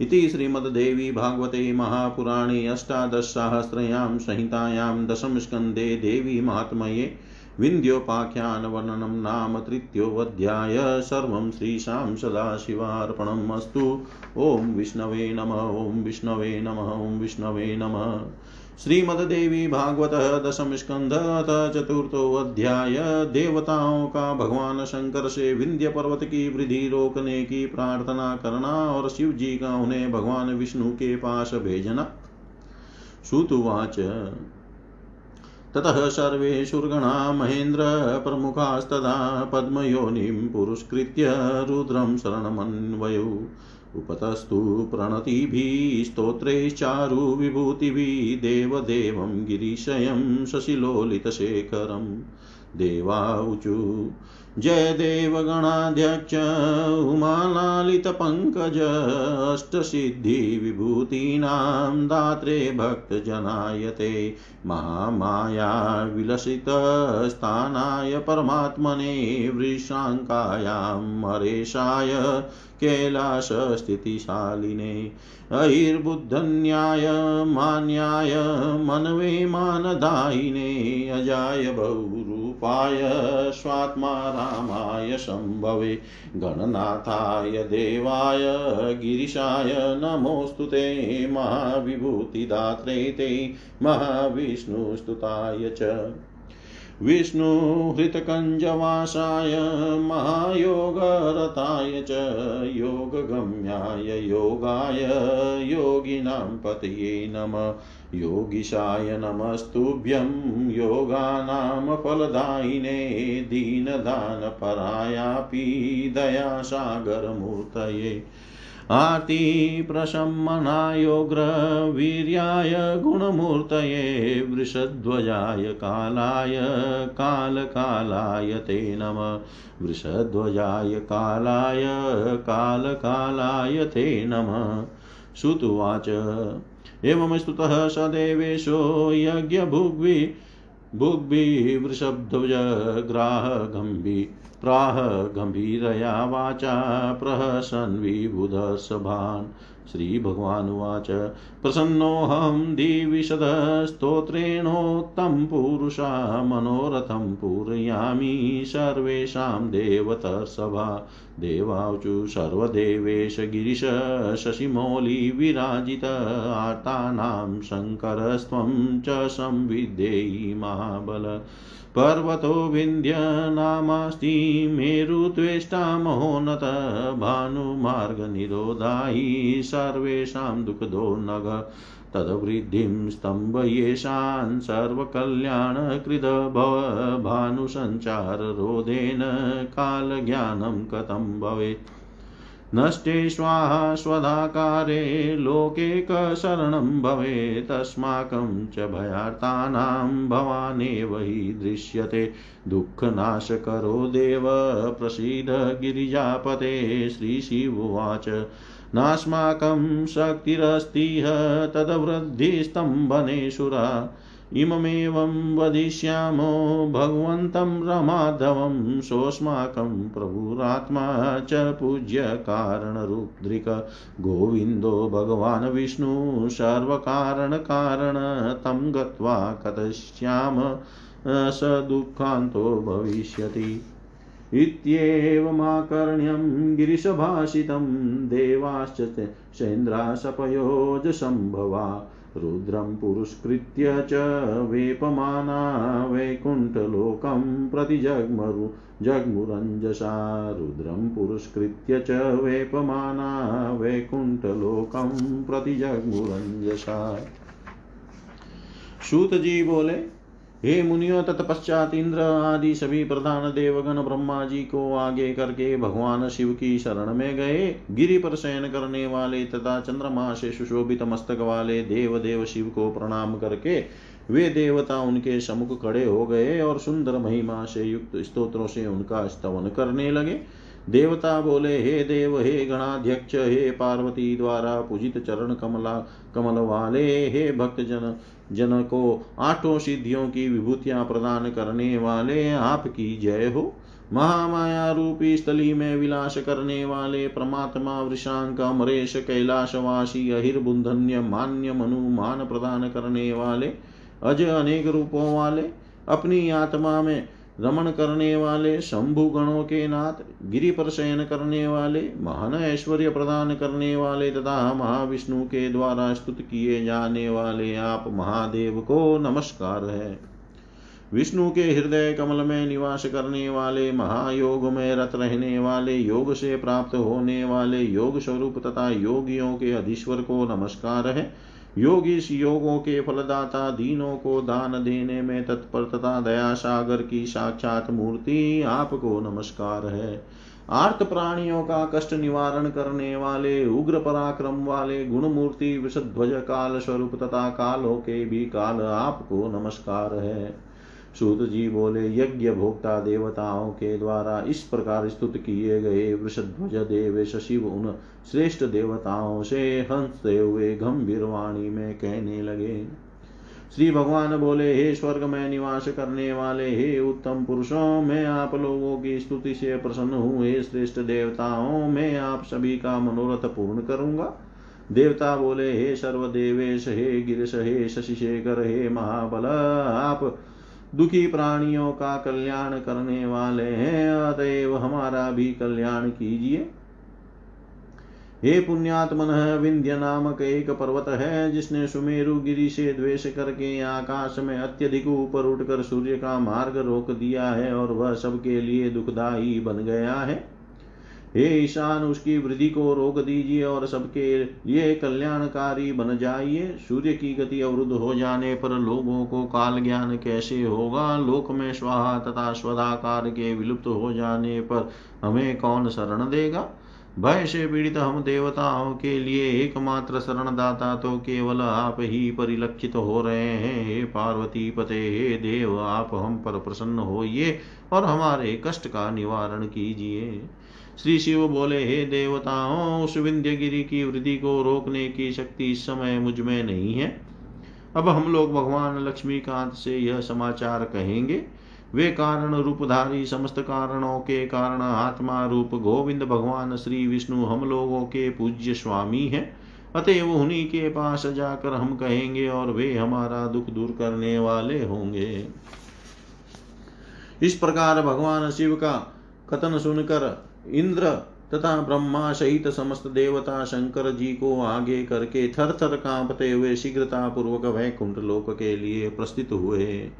A: इति श्रीमद्देवी भागवते महापुराणे अष्टादशसाहस्रयां संहितायां दशमस्कन्धे देवी महात्मये विन्द्योपाख्यानवर्णनं नाम तृतीयोऽध्याय सर्वं श्रीशां सदाशिवार्पणम् अस्तु। ॐ विष्णवे नमः, ॐ विष्णवे नमः, ॐ विष्णवे नमः। श्रीमद्देवी भागवत दशम स्कंध चतुर्थो अध्याय देवताओं का भगवान शंकर से विंध्य पर्वत की वृद्धि रोकने की प्रार्थना करना और शिव जी का उन्हें भगवान विष्णु के पास भेजना। श्रुतुवाच ततः सर्वे शुर्गणा महेन्द्र प्रमुखास्तदा पद्मयोनिं पुरस्कृत्य रुद्रं शरणमन्वयौ। उपतस्तु प्रणतिभिः स्तोत्रैश्चारु विभूतिभिः देवदेवं गिरिशयं शशिलोलितशेखरं। देवाऊचु जय देवगणाध्यक्ष उमालालितपङ्कज अष्टसिद्धिविभूतीनां दात्रे भक्तजनायते। महामाया विलसितस्थानाय परमात्मने वृषाङ्कायां हरेशाय। कैलासस्थितिशालिने अहिर्बुद्धन्याय मान्याय, मनवे मानदायिने, अजाय बहुरूपाय, स्वात्मा रामाय सम्भवे गणनाथाय, देवाय, गिरिशाय, नमोऽस्तु ते, महाविभूतिदात्रे ते, महाविष्णुस्तुताय च। विष्णुहृतकञ्जवासाय महायोगरताय च योगगम्याय योगाय योगिनां पतये नमः। योगिशाय नमस्तुभ्यं योगानां फलदायिने दीनदानपरायापि दयासागरमूर्तये। आर्तिप्रशमनायोग्रवीर्याय गुणमूर्तये वृषध्वजाय कालाय कालकालाय ते नमः। वृषध्वजाय कालाय कालकालाय ते नमः। श्रुतुवाच एवं स्तुतः स देवेशो यज्ञभुग्भि भुग्भिवृषभध्वजग्राहगम्भि प्राह गम्भीरया वाचा प्रहसन् विबुधसभान् श्रीभगवानुवाच प्रसन्नोऽहं दिविशदस्तोत्रेणोत्तं पुरुषा, मनोरथं पूरयामि सर्वेषां देवतसभा देवाचु सर्वदेवेश गिरिश शशिमौलिविराजित आर्तानां शङ्करस्त्वं च संविद्धेयि महाबल। पर्वतो विन्ध्यनामास्ति मेरुत्वेष्टा महोन्नत भानुमार्गनिरोधायि सर्वेषां दुःखदो नग तद्वृद्धिं स्तम्भयेषान् सर्वकल्याणकृद भानुसञ्चाररोधेन कालज्ञानं कथं भवेत्? नष्टे स्वाहा स्वधाकारे, लोके कशरणं भवेत्तस्माकं च भयार्तानां भवानेव हि दृश्यते। दुःखनाशकरो देव, प्रसीद गिरिजापते श्रीशिवोवाच नास्माकं शक्तिरस्तिह तदवृद्धिस्तम्भनेशुरा इममेवं वदिष्यामो भगवन्तं रमाधवं सोऽस्माकं प्रभुरात्मा च पूज्यकारणरुद्रिक गोविन्दो भगवान् विष्णु सर्वकारणकारण तं गत्वा कथयिष्याम, स दुःखान्तो भविष्यति। इत्येवमाकर्ण्यं गिरिशभाषितं देवाश्च चेन्द्राशपयोजसम्भवा रुद्रं पुरस्कृत्य च वेपमाना वैकुण्ठलोकं प्रति जग्मरु जग्मुरञ्जसा। रुद्रं पुरस्कृत्य च वेपमाना वैकुण्ठलोकं प्रति जग्मुरञ्जसा। सूत जी बोले हे मुनियों, तत्पश्चात इंद्र आदि सभी प्रधान देवगण ब्रह्मा जी को आगे करके भगवान शिव की शरण में गए। गिरि पर शयन करने वाले तथा चंद्रमा से सुशोभित मस्तक वाले देव देव शिव को प्रणाम करके वे देवता उनके समुख खड़े हो गए और सुंदर महिमा से युक्त स्तोत्रों से उनका स्तवन करने लगे। देवता बोले, हे देव, हे गणाध्यक्ष, हे पार्वती द्वारा पूजित चरण कमला, कमल वाले, हे भक्त जन जन को आठों सिद्धियों की विभूतियाँ प्रदान करने वाले आपकी जय हो। महामाया रूपी स्थली में विलास करने वाले, परमात्मा वृषांक, अमरेश, कैलाशवासी, अहिर्बुंधन्य, मान्य मनु, मान प्रदान करने वाले अज अनेक रूपों वाले, अपनी आत्मा में रमण करने वाले, शंभु गणों के नाथ, गिरि पर शयन करने वाले, महान ऐश्वर्य प्रदान करने वाले तथा महाविष्णु के द्वारा स्तुत किए जाने वाले आप महादेव को नमस्कार है। विष्णु के हृदय कमल में निवास करने वाले, महायोग में रत रहने वाले, योग से प्राप्त होने वाले, योग स्वरूप तथा योगियों के अधीश्वर को नमस्कार है। योगी इस योगों के फलदाता दीनों को दान देने में तत्पर तथा दया सागर की साक्षात मूर्ति आपको नमस्कार है। आर्त प्राणियों का कष्ट निवारण करने वाले, उग्र पराक्रम वाले गुण मूर्ति विषध्वज काल स्वरूप तथा कालों के भी काल आपको नमस्कार है। सूत जी बोले यज्ञ भोक्ता देवताओं के द्वारा इस प्रकार स्तुत किए गए वृषध्वज देवेश शिव उन श्रेष्ठ देवताओं से हँसते हुए गंभीर वाणी में कहने लगे। श्री भगवान बोले, हे स्वर्ग, में निवास करने वाले हे उत्तम पुरुषों, मैं आप लोगों की स्तुति से प्रसन्न हूँ। हे श्रेष्ठ देवताओं, मैं आप सभी का मनोरथ पूर्ण करूँगा। देवता बोले, हे सर्वदेवेश, हे गिरिश, हे शशिशेखर, हे महाबल, आप दुखी प्राणियों का कल्याण करने वाले हैं। अतएव हमारा भी कल्याण कीजिए। हे पुण्यात्मन, विंध्य नामक एक पर्वत है, जिसने सुमेरु गिरी से द्वेष करके आकाश में अत्यधिक ऊपर उठकर सूर्य का मार्ग रोक दिया है और वह सबके लिए दुखदायी बन गया है। हे ईशान, उसकी वृद्धि को रोक दीजिए और सबके लिए कल्याणकारी बन जाइए। सूर्य की गति अवरुद्ध हो जाने पर लोगों को काल ज्ञान कैसे होगा? लोक में स्वाहा तथा स्वदाकार के विलुप्त हो जाने पर हमें कौन शरण देगा? भय से पीड़ित हम देवताओं के लिए एकमात्र शरणदाता तो केवल आप ही परिलक्षित हो रहे हैं। हे पार्वती पते, हे देव, आप हम पर प्रसन्न होइए और हमारे कष्ट का निवारण कीजिए। श्री शिव बोले, हे देवताओं, उस विंध्य गिरी की वृद्धि को रोकने की शक्ति इस समय मुझमें नहीं है। अब हम लोग भगवान लक्ष्मीकांत से यह समाचार कहेंगे। वे कारण रूपधारी, समस्त कारणों के कारण आत्मा रूप गोविंद भगवान श्री विष्णु हम लोगों के पूज्य स्वामी हैं। अतएव उन्हीं के पास जाकर हम कहेंगे और वे हमारा दुख दूर करने वाले होंगे। इस प्रकार भगवान शिव का कथन सुनकर इंद्र तथा ब्रह्मा सहित समस्त देवता शंकर जी को आगे करके थर थर कांपते हुए शीघ्रता पूर्वक वैकुंठ लोक के लिए प्रस्थित हुए।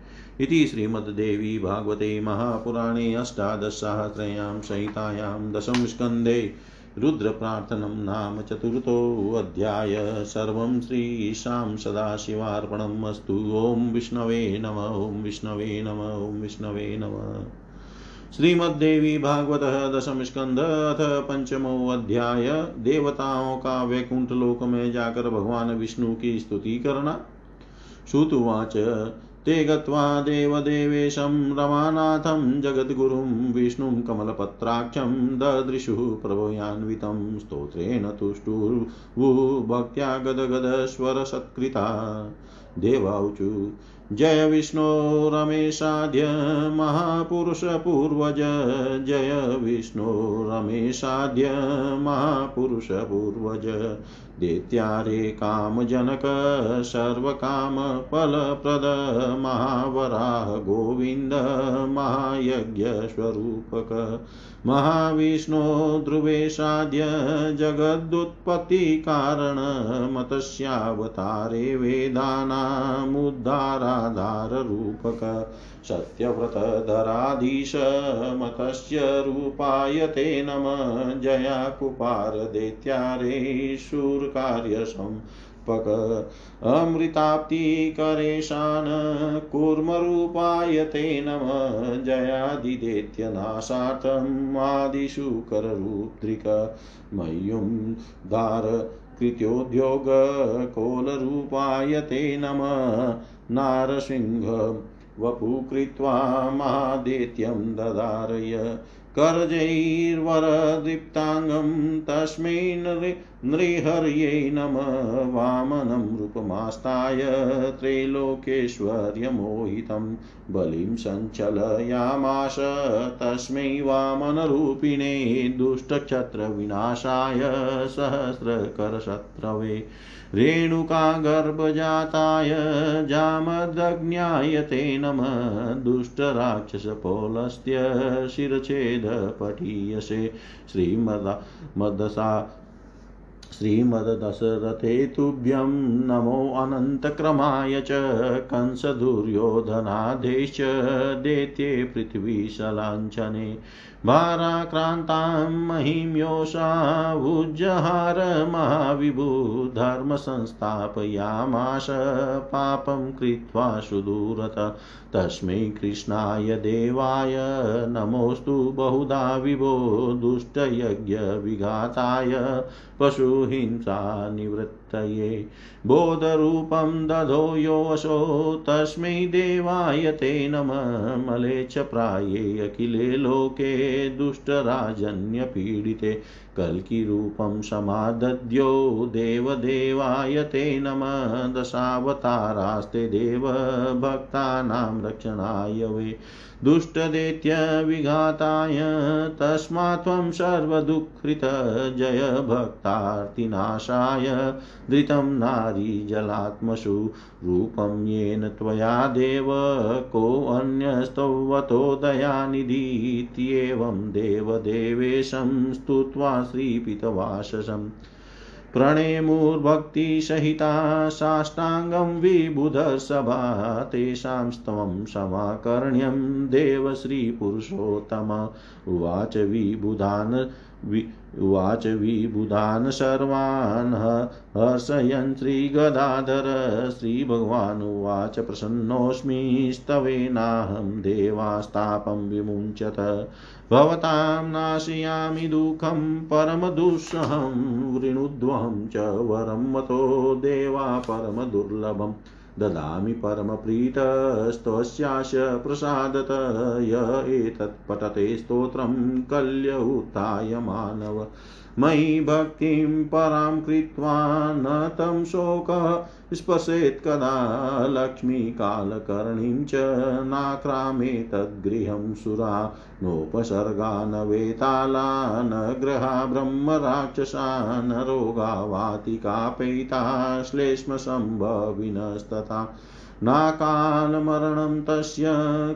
A: इति श्रीमद्देवी भागवते महापुराणे अष्टादशसहस्रयां संहितायां दशम स्कन्धे रुद्रप्रार्थनं नाम चतुर्थोऽध्याय सर्वं श्रीशां सदाशिवार्पणम् अस्तु। ॐ विष्णवे नम, ॐ विष्णवे नम, ॐ विष्णवे नमः। श्रीमद्देवी भागवत दशम स्कंध अथ पंचमो अध्याय। देवताओं का वैकुंठ लोक में जाकर भगवान विष्णु की स्तुति करना। श्रुतुवाच, ते गत्वा देवदेवेशं रमानाथं, जगद्गुरुं विष्णुं कमलपत्राक्षं ददृशुः प्रभयान्वितं स्तोत्रेण तुष्टुर्वुभक्त्या गदगदस्वरसत्कृता देवाऊचु जय विष्णो रमेशाद्य महापुरुषपूर्वज जय विष्णो रमेशाद्य महापुरुषपूर्वज दैत्यारे कामजनक सर्वकामफलप्रद महावराह गोविन्द महायज्ञस्वरूपक महाविष्णो ध्रुवेशाद्य जगदुत्पत्तिकारणमतस्यावतारे वेदानामुद्धाराधाररूपक सत्यव्रतधराधीश मतस्य रूपाय ते नम। जया कुपारदैत्यारे शूरकार्यसम्पक अमृताप्तिकरेशान् कूर्मरूपाय ते नम। जयादिदैत्यनाशार्थम् आदिशुकररुद्रिक। मह्युं धार कृत्योद्योगकोलरूपाय ते नम। नारसिंह वपु कृत्वा मादित्यं ददारय। कर्जैर्वरदीप्ताङ्गं तस्मै नृहर्यै नम वामनं रूपमास्ताय त्रैलोकेश्वर्यमोहितं बलिं सञ्चलयामाश। तस्मै वामनरूपिणे दुष्टक्षत्रविनाशाय सहस्रकरशत्रवे। रेणुकागर्भजाताय जामदग्न्याय ते नमः दुष्टराक्षसपौलस्त्य शिरच्छेदपठीयसे। श्रीमदा मदसा श्रीमद्दशरथे तुभ्यं नमो अनन्तक्रमाय च कंसदुर्योधनादेश्च दैत्ये पृथ्वीशलाञ्छने भाराक्रान्तां महिम्योषावुज्जहार महाविभु धर्मसंस्थापयामाश पापं कृत्वा सुदूरत। तस्मै कृष्णाय देवाय नमोऽस्तु बहुधा विभो दुष्टयज्ञविघाताय पशुहिंसा निवृत्तये बोधरूपं दधो योऽसो तस्मै देवाय ते नमः। मले च प्राये अखिले लोके दुष्टराजन्यपीडिते। कल्किरूपं समादद्यो देवदेवाय ते नमः। दशावतारास्ते देव भक्तानां रक्षणाय वे। दुष्टदैत्यविघाताय तस्मात् त्वं सर्वदुःखृत जय भक्तार्तिनाशाय धृतं नारीजलात्मसु रूपं येन त्वया देव कोऽन्यस्तवतो दयानिधीत्येवं देवदेवेशं स्तुत्वा श्रीपितवाससम् प्रणेमुर्भक्तिसहिता साष्टाङ्गं विबुधसभा तेषां स्तवं समाकर्ण्यं देवश्रीपुरुषोत्तम। उवाच विबुधान् वि उवाच विबुधान् सर्वान् हर्षयन् श्रीगदाधर श्रीभगवानुवाच प्रसन्नोऽस्मि स्तवेनाहं देवास्तापं विमुञ्चत। भवतां नाशयामि दुःखं, परमदुःसहं, वृणुध्वं च वरं मतो देवा परमदुर्लभम्। ददामि परमप्रीतस्त्वस्याश प्रसादत य एतत् पठते स्तोत्रं कल्य उत्थाय मानव। मयि भक्तिं परां कृत्वा न तं शोकः स्पशेत् कदा लक्ष्मीकालकर्णीं च नाक्रामे तद्गृहं सुरा नोपसर्गा न वेताला न ग्रहा ब्रह्मराक्षसा न रोगा वातिकापैता श्लेष्मसम्भविनस्तथा नाकालमरणं तस्य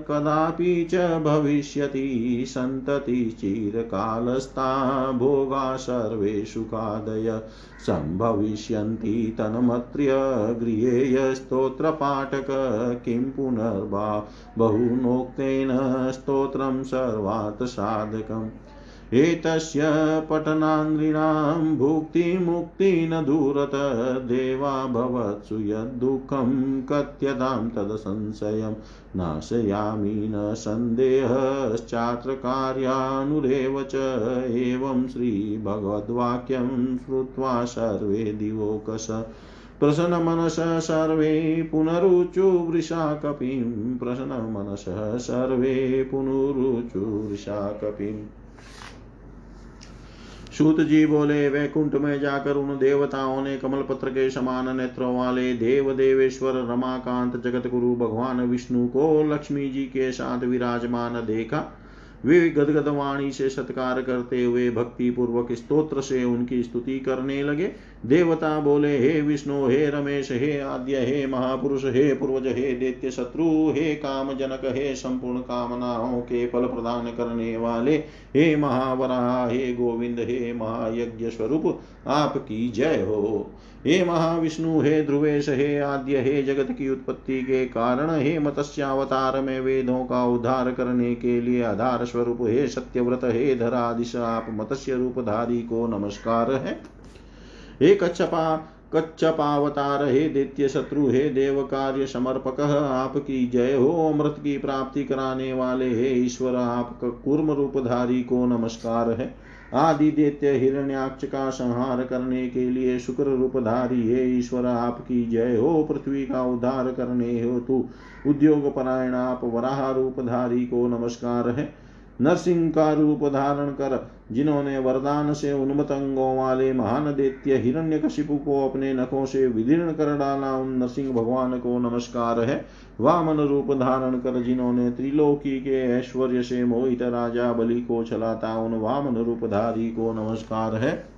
A: कदापि च भविष्यति सन्ततिश्चिरकालस्था भोगा सर्वे सुखादय सम्भविष्यन्ति तन्मत्र्य गृहेयस्तोत्रपाठक किं पुनर्वा बहुनोक्तेन स्तोत्रं सर्वात् साधकम् एतस्य पठनान्द्रीणां भुक्तिमुक्ति न दूरत, देवा भवत्सु यद्दुःखं कथ्यतां तदसंशयं नाशयामि न सन्देहश्चात्र कार्यानुरेव च एवं श्रीभगवद्वाक्यं श्रुत्वा सर्वे दिवोकश। प्रसन्नमनसः सर्वे पुनरुचुवृषा कपिं प्रसन्नमनसः सर्वे पुनरुचुवृषा कपिम् सूत जी बोले वैकुंठ में जाकर उन देवताओं ने कमल पत्र के समान नेत्रों वाले देव देवेश्वर रमाकांत जगत गुरु भगवान विष्णु को लक्ष्मी जी के साथ विराजमान देखा। वे गदगद वाणी से सत्कार करते हुए भक्ति पूर्वक स्तोत्र से उनकी स्तुति करने लगे। देवता बोले, हे विष्णु, हे रमेश, हे आद्य, हे महापुरुष, हे पूर्वज, हे दैत्य शत्रु, हे काम जनक हे संपूर्ण कामनाओं के फल प्रदान करने वाले, हे महावरा, हे गोविंद, हे महायज्ञ स्वरूप आपकी जय हो। हे महाविष्णु, हे ध्रुवेश, हे आद्य, हे जगत की उत्पत्ति के कारण, हे मत्स्यावतार में वेदों का उद्धार करने के लिए आधार स्वरूप, हे सत्यव्रत, हे धरादिश, आप मत्स्य रूपधारी को नमस्कार है। हे कच्छपा, कच्छपावतार, हे दैत्य शत्रु हे देव कार्य समर्पक आपकी जय हो, अमृत की प्राप्ति कराने वाले, हे ईश्वर, आप कूर्म रूपधारी को नमस्कार है। आदि दैत्य हिरण्याक्ष का संहार करने के लिए शुक्र रूपधारी, हे ईश्वर आपकी जय हो, पृथ्वी का उद्धार करने हो तू उद्योग परायण आप वराह रूपधारी को नमस्कार है। नरसिंह का रूप धारण कर, जिन्होंने वरदान से उन्मत अंगों वाले महान दैत्य हिरण्य कशिपु को अपने नखों से विदीर्ण कर डाला, उन नरसिंह भगवान को नमस्कार है। वामन रूप धारण कर, जिन्होंने त्रिलोकी के ऐश्वर्य से मोहित राजा बलि को चलाता, उन वामन रूपधारी को नमस्कार है।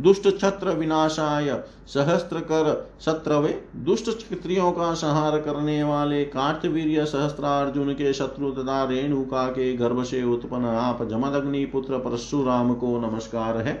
A: दुष्ट छत्र विनाशाय सहस्त्र कर सत्रवे दुष्ट क्षत्रियों का संहार करने वाले कार्तवीर्य सहस्त्रार्जुन के शत्रु तथा रेणुका के गर्भ से उत्पन्न आप जमदग्नि पुत्र परशुराम को नमस्कार है।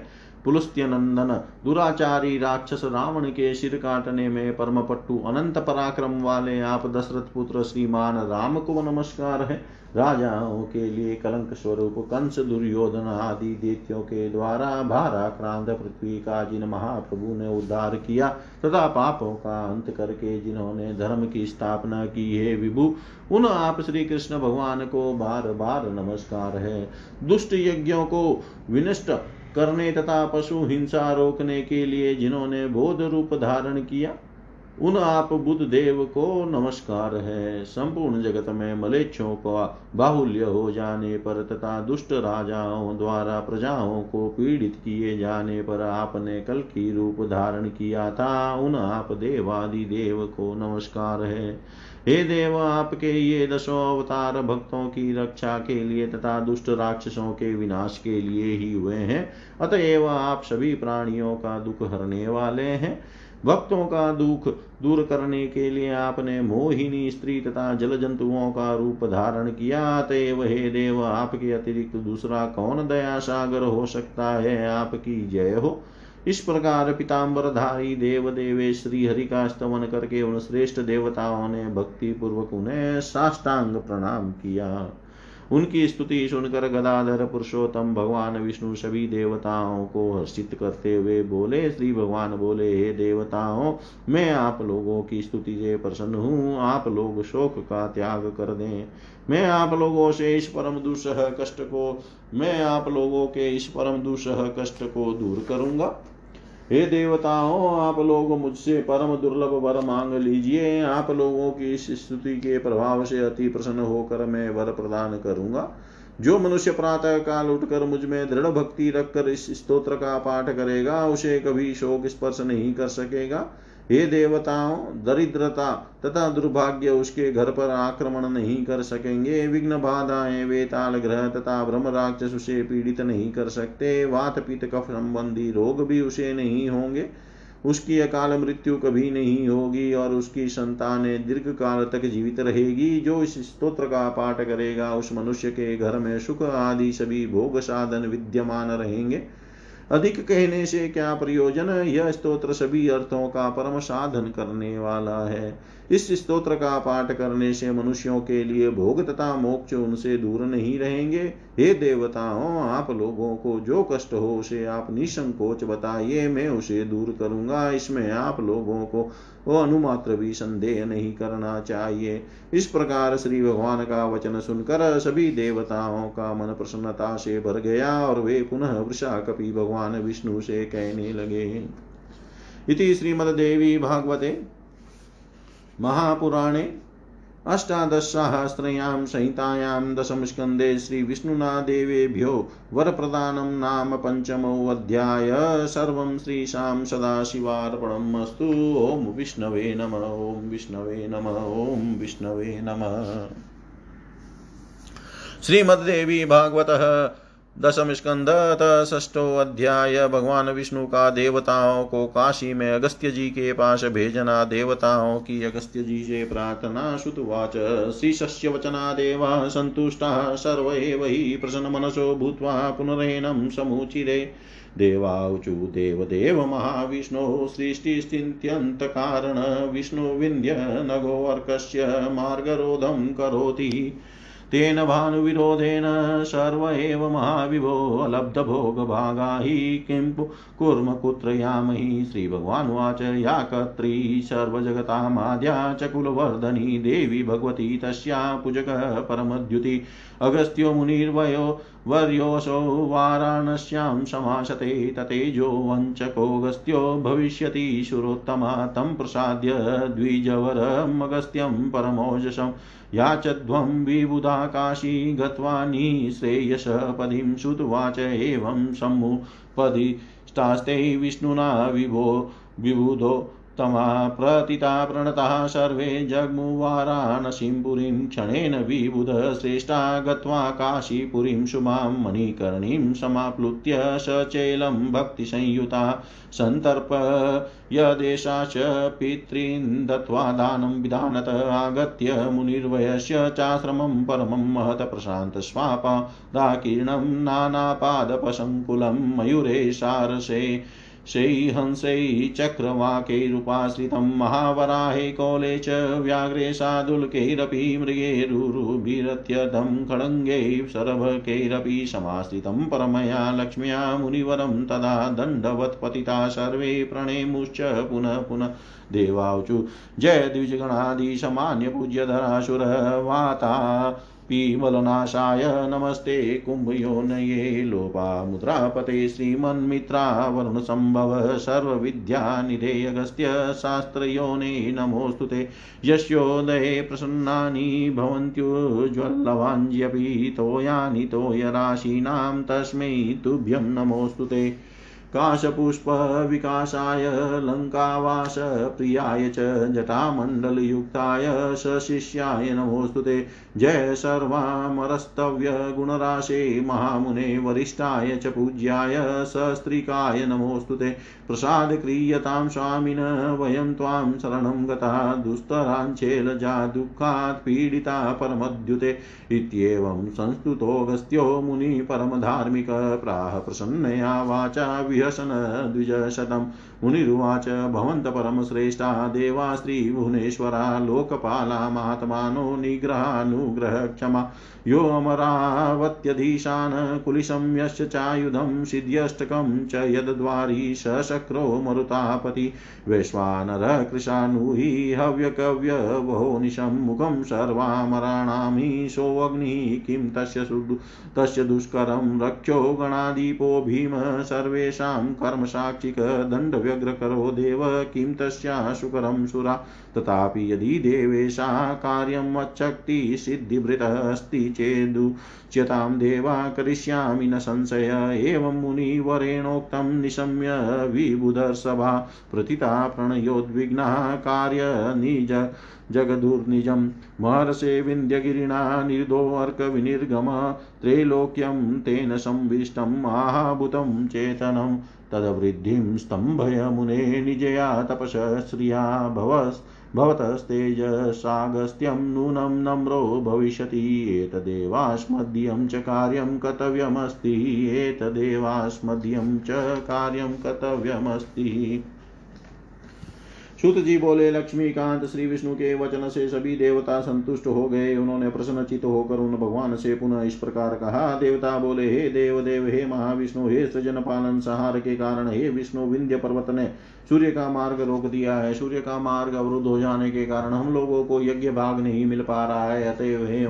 A: पुलस्त्य नंदन दुराचारी राक्षस रावण के सिर काटने में परम पट्टु अनंत पराक्रम वाले आप दशरथ पुत्र श्रीमान राम को नमस्कार है। राजाओं के लिए कलंक स्वरूप, कंस दुर्योधन आदि देत्यों के द्वारा भाराक्रांत पृथ्वी का जिन महाप्रभु ने उद्धार किया, तथा पापों का अंत करके जिन्होंने धर्म की स्थापना की है, विभु, उन आप श्री कृष्ण भगवान को बार बार नमस्कार है। दुष्ट यज्ञों को विनष्ट करने तथा पशु हिंसा रोकने के लिए जिन्होंने बोध रूप धारण किया उन आप बुद्ध देव को नमस्कार है। संपूर्ण जगत में मलेच्छों का बाहुल्य हो जाने पर तथा दुष्ट राजाओं द्वारा प्रजाओं को पीड़ित किए जाने पर आपने कल की रूप धारण किया था। उन आप देवादि देव को नमस्कार है। हे देव, आपके ये दशों अवतार भक्तों की रक्षा के लिए तथा दुष्ट राक्षसों के विनाश के लिए ही हुए हैं। अतएव आप सभी प्राणियों का दुख हरने वाले हैं। भक्तों का दुख दूर करने के लिए आपने मोहिनी स्त्री तथा जल जंतुओं का रूप धारण किया। अतएव हे देव, आपके अतिरिक्त दूसरा कौन दया सागर हो सकता है? आपकी जय हो। इस प्रकार पिताम्बर धारी देव देवे श्री हरि का स्तमन करके उन श्रेष्ठ देवताओं ने भक्ति पूर्वक उन्हें साष्टांग प्रणाम किया। उनकी स्तुति सुनकर गदाधर पुरुषोत्तम भगवान विष्णु सभी देवताओं को हर्षित करते हुए बोले, श्री भगवान बोले, हे देवताओं, मैं आप लोगों की स्तुति से प्रसन्न हूँ। आप लोग शोक का त्याग कर दें। मैं आप लोगों से इस परम दुसह कष्ट को, मैं आप लोगों के इस परम दुसह कष्ट को दूर करूँगा। हे देवताओं, आप लोग मुझसे परम दुर्लभ वर मांग लीजिए। आप लोगों की इस स्तुति के प्रभाव से अति प्रसन्न होकर मैं वर प्रदान करूँगा। जो मनुष्य प्रातः काल उठकर मुझमें दृढ़ भक्ति रखकर इस स्तोत्र का पाठ करेगा, उसे कभी शोक स्पर्श नहीं कर सकेगा। हे देवताओं, दरिद्रता तथा दुर्भाग्य उसके घर पर आक्रमण नहीं कर सकेंगे। विघ्न बाधाएँ वेताल ग्रह तथा ब्रह्म राक्षस उसे पीड़ित नहीं कर सकते। वात पित कफ संबंधी रोग भी उसे नहीं होंगे। उसकी अकाल मृत्यु कभी नहीं होगी और उसकी संतानें दीर्घ काल तक जीवित रहेगी। जो इस स्तोत्र का पाठ करेगा, उस मनुष्य के घर में सुख आदि सभी भोग साधन विद्यमान रहेंगे। अधिक कहने से क्या प्रयोजन? यह स्तोत्र सभी अर्थों का परम साधन करने वाला है। इस स्तोत्र का पाठ करने से मनुष्यों के लिए भोग तथा मोक्ष उनसे दूर नहीं रहेंगे। हे देवताओं, आप लोगों को जो कष्ट हो उसे आप निसंकोच बताइए, मैं उसे दूर करूँगा। इसमें आप लोगों को वो अनुमात्र भी संदेह नहीं करना चाहिए। इस प्रकार श्री भगवान का वचन सुनकर सभी देवताओं का मन प्रसन्नता से भर गया और वे पुनः वृषा कपि भगवान विष्णु से कहने लगे। इति श्रीमद्देवी भागवते महापुराणे अष्टादशसहस्रयां संहितायां दशमस्कन्धे श्रीविष्णुना देवेभ्यो वरप्रदानं नाम पञ्चमोऽध्याय सर्वं श्रीशां सदाशिवार्पणम् अस्तु ॐ विष्णवे नम, ॐ विष्णवे नम, ॐ विष्णवे नमः। श्रीमद्देवी भागवतः दशम स्कंद ष्ठो अध्याय। भगवान विष्णु का देवताओं को काशी में अगस्त्य जी के पास भेजना। देवताओं की अगस्त्य जी से प्रार्थना श्रुतवाच श्रीशस्य वचना देवा सन्तुष्टा सर्व वही प्रसन्न मनसो भूत्वा पुनरेनं समुचिरे। देवाऊचु देवदेव महाविष्णो सृष्टिस्थित्यन्तकारण विष्णुविन्द्य नगोऽर्कस्य मार्गरोधं करोति। तेन भानुविरोधेन सर्व एव महाविभो अलब्धभोगभागा हि किं कुर्म कुत्र यामहि? श्रीभगवानुवाच या कर्त्री सर्वजगतामाद्या च कुलवर्धनी देवी भगवती तस्या पूजकः परमद्युति। अगस्त्यो मुनिर्वयो वर्योऽसौ वाराणस्यां समाशते ततेजो वञ्चकोऽगस्त्यो भविष्यति शुरोत्तमा तं प्रसाद्य द्विजवरमगस्त्यं परमोजसं। याचध्वं विबुधा काशी गत्वा निःश्रेयसपदीं श्रुतवाच एवं सम्मुपदिष्टास्ते विष्णुना विभो विबुधो तमा प्रतिता प्रणतः सर्वे जग्मुवाराणसीं पुरीं क्षणेन विबुधश्रेष्ठा गत्वा काशीपुरीं शुभां मणिकर्णीं समाप्लुत्य सचेलं भक्तिसंयुता सन्तर्प यदेशाश्च पितॄन् दत्त्वा दानं विधानत आगत्य मुनिर्वयस्य चाश्रमं परमं महत प्रशान्तस्वापादाकीर्णं नानापादपसङ्कुलं मयूरे सारसे शैहंसै चक्रवाकैरुपाश्रितं महावराहे कौले च व्याघ्रे सादुल्कैरपि मृगेरुरुभिरत्यदं खड्गै शरभकैरपि समाश्रितं परमया लक्ष्म्या मुनिवरं तदा दण्डवत्पतिता सर्वे प्रणेमुश्च पुनः पुनः देवाऊचु जय द्विजगणादिशमान्यपूज्यधरासुरवाता पीवलनाशाय नमस्ते कुम्भयोनये लोपामुद्रापते श्रीमन्मित्रावरुणसम्भव सर्वविद्यानिधे अगस्त्य शास्त्रयोने नमोऽस्तु ते। यस्योदये प्रसन्नानि भवन्त्युज्ज्वल्लवाञ्ज्यपि तोयानि तोयराशीनां तस्मै तुभ्यं नमोऽस्तु ते। काशपुष्पविकासाय लङ्कावास प्रियाय च जटामण्डलयुक्ताय सशिष्याय नमोऽस्तु ते। जय सर्वामरस्तव्य गुणराशे, महामुने वरिष्ठाय च पूज्याय सस्त्रिकाय नमोऽस्तु ते। प्रसादक्रियतां स्वामिन, वयं त्वां शरणं गता दुस्तराञ्चेलजा दुःखात् पीडिता परमद्युते। इत्येवं संस्तुतोऽगस्त्यो मुनिः परमधार्मिक, प्राह प्रसन्नया वाचा विहसन द्विजशतं मुनिरुवाच, भवन्त परमश्रेष्ठा, देवा स्त्रीभुवनेश्वरा लोकपाला, महात्मानो, निग्रहानुग्रहक्षमा यो अमरावत्यधीशान् कुलिशं यश्च चायुधं, सिद्ध्यष्टकं च यद्वारी सशक्रो मरुतापति, वैश्वानरः कृशानुहि हव्यकव्यवहो निशं मुखं सर्वामराणामि, सोऽग्निः किं तस्य तस्य दुष्करं रक्षो गणादीपो भीम, सर्वेषां कर्मसाक्षिकदण्डव्यग्रकरो देव किं तस्या सुकरं सुरा तथापि यदि देवेशा कार्यं मच्छक्तिसिद्धिभृतः अस्ति चेदुच्यतां देवा करिष्यामि न संशय। एवं मुनिवरेणोक्तं निशम्य विबुधर्सभा प्रथिता प्रणयोद्विग्ना कार्यनिज जगदुर्निजं महर्षे विन्ध्यगिरिणा निर्दोऽर्कविनिर्गम त्रैलोक्यं तेन संविष्टम् आहाभूतं चेतनं तद्वृद्धिं स्तम्भय मुने निजया तपस श्रिया भवस् भवतस्तेजसागस्त्यं नूनं नम्रो भविष्यति एतदेवास्मदीयं च कार्यं कर्तव्यमस्ति एतदेवास्मदीयं च कार्यं कर्तव्यमस्ति सुत जी बोले लक्ष्मीकांत श्री विष्णु के वचन से सभी देवता संतुष्ट हो गए। उन्होंने प्रसन्नचित होकर उन भगवान से पुनः इस प्रकार कहा, देवता बोले, हे देव देव हे महाविष्णु, हे सृजन पालन सहार के कारण हे विष्णु, विंध्य पर्वत ने सूर्य का मार्ग रोक दिया है। सूर्य का मार्ग अवरुद्ध हो जाने के कारण हम लोगों को यज्ञ भाग नहीं मिल पा रहा है। अतएव हे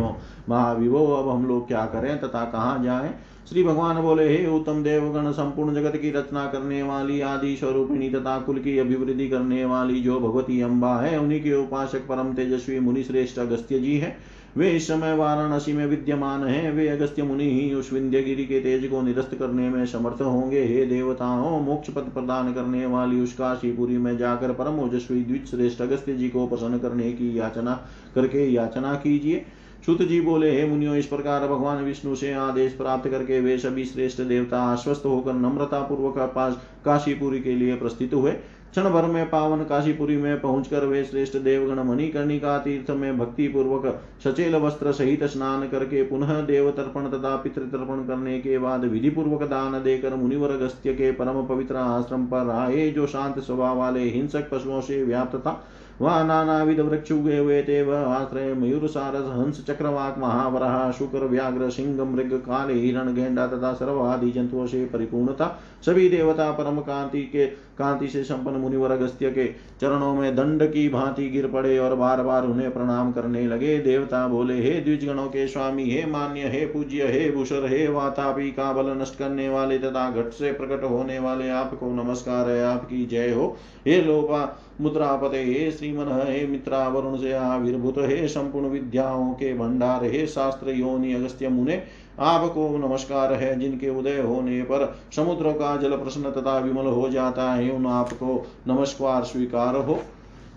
A: महाविभो, अब हम लोग क्या करें तथा कहाँ जाएँ? श्री भगवान बोले, हे उत्तम देवगण, संपूर्ण जगत की रचना करने वाली, आदि स्वरूपिणी तथा कुल की अभिवृद्धि करने वाली जो भगवती अम्बा है, उन्हीं के उपासक परम तेजस्वी मुनि श्रेष्ठ अगस्त्य जी है। वे इस समय वाराणसी में विद्यमान हैं। वे अगस्त्य मुनि ही उस विंध्यगिरी के तेज को निरस्त करने में समर्थ होंगे। हे देवताओं, मोक्ष पद प्रदान करने वाली उस काशीपुरी में जाकर परम ओजस्वी द्वित श्रेष्ठ अगस्त्य जी को प्रसन्न करने की याचना, करके याचना कीजिए। सुत जी बोले, हे मुनियो, इस प्रकार भगवान विष्णु से आदेश प्राप्त करके वे सभी श्रेष्ठ देवता आश्वस्त होकर नम्रता पूर्वक पास काशीपुरी के लिए प्रस्थित हुए। क्षण भर में पावन काशीपुरी में पहुंचकर वे श्रेष्ठ देवगण मणिकर्णिका तीर्थ में भक्ति पूर्वक सचेल वस्त्र सहित स्नान करके पुनः देव तर्पण तथा पितृ तर्पण करने के बाद विधि पूर्वक दान देकर मुनिवर गस्त्य के परम पवित्र आश्रम पर आए, जो शांत स्वभाव वाले हिंसक पशुओं से व्याप्त था। वह नानाविध वृक्ष उगे हुए थे वह आश्रय मयूर सारस हंस, चक्रवाक, महावराह, शुक्र, व्याघ्र, सिंह, मृग, काले, हिरण, गेंडा तथा सर्व आदि जंतुओं से परिपूर्ण था सभी देवता परम कांति के, कांति से संपन्न मुनिवर अगस्त्य के चरणों में दंड की भांति गिर पड़े और बार बार उन्हें प्रणाम करने लगे। देवता बोले, हे द्विजगणों के स्वामी, हे मान्य, हे पूज्य, हे भूषर हे वातापी का बल नष्ट करने वाले तथा घट से प्रकट होने वाले, आपको नमस्कार है, आपकी जय हो। हे लोपा मुद्रापते हे श्रीमन हे मित्रा वरुण से आविर्भूत हे संपूर्ण विद्याओं के भंडार हे शास्त्र योनि अगस्त्य मुने आपको नमस्कार है जिनके उदय होने पर समुद्र का जल प्रश्न तथा विमल हो जाता है, उन आपको नमस्कार स्वीकार हो।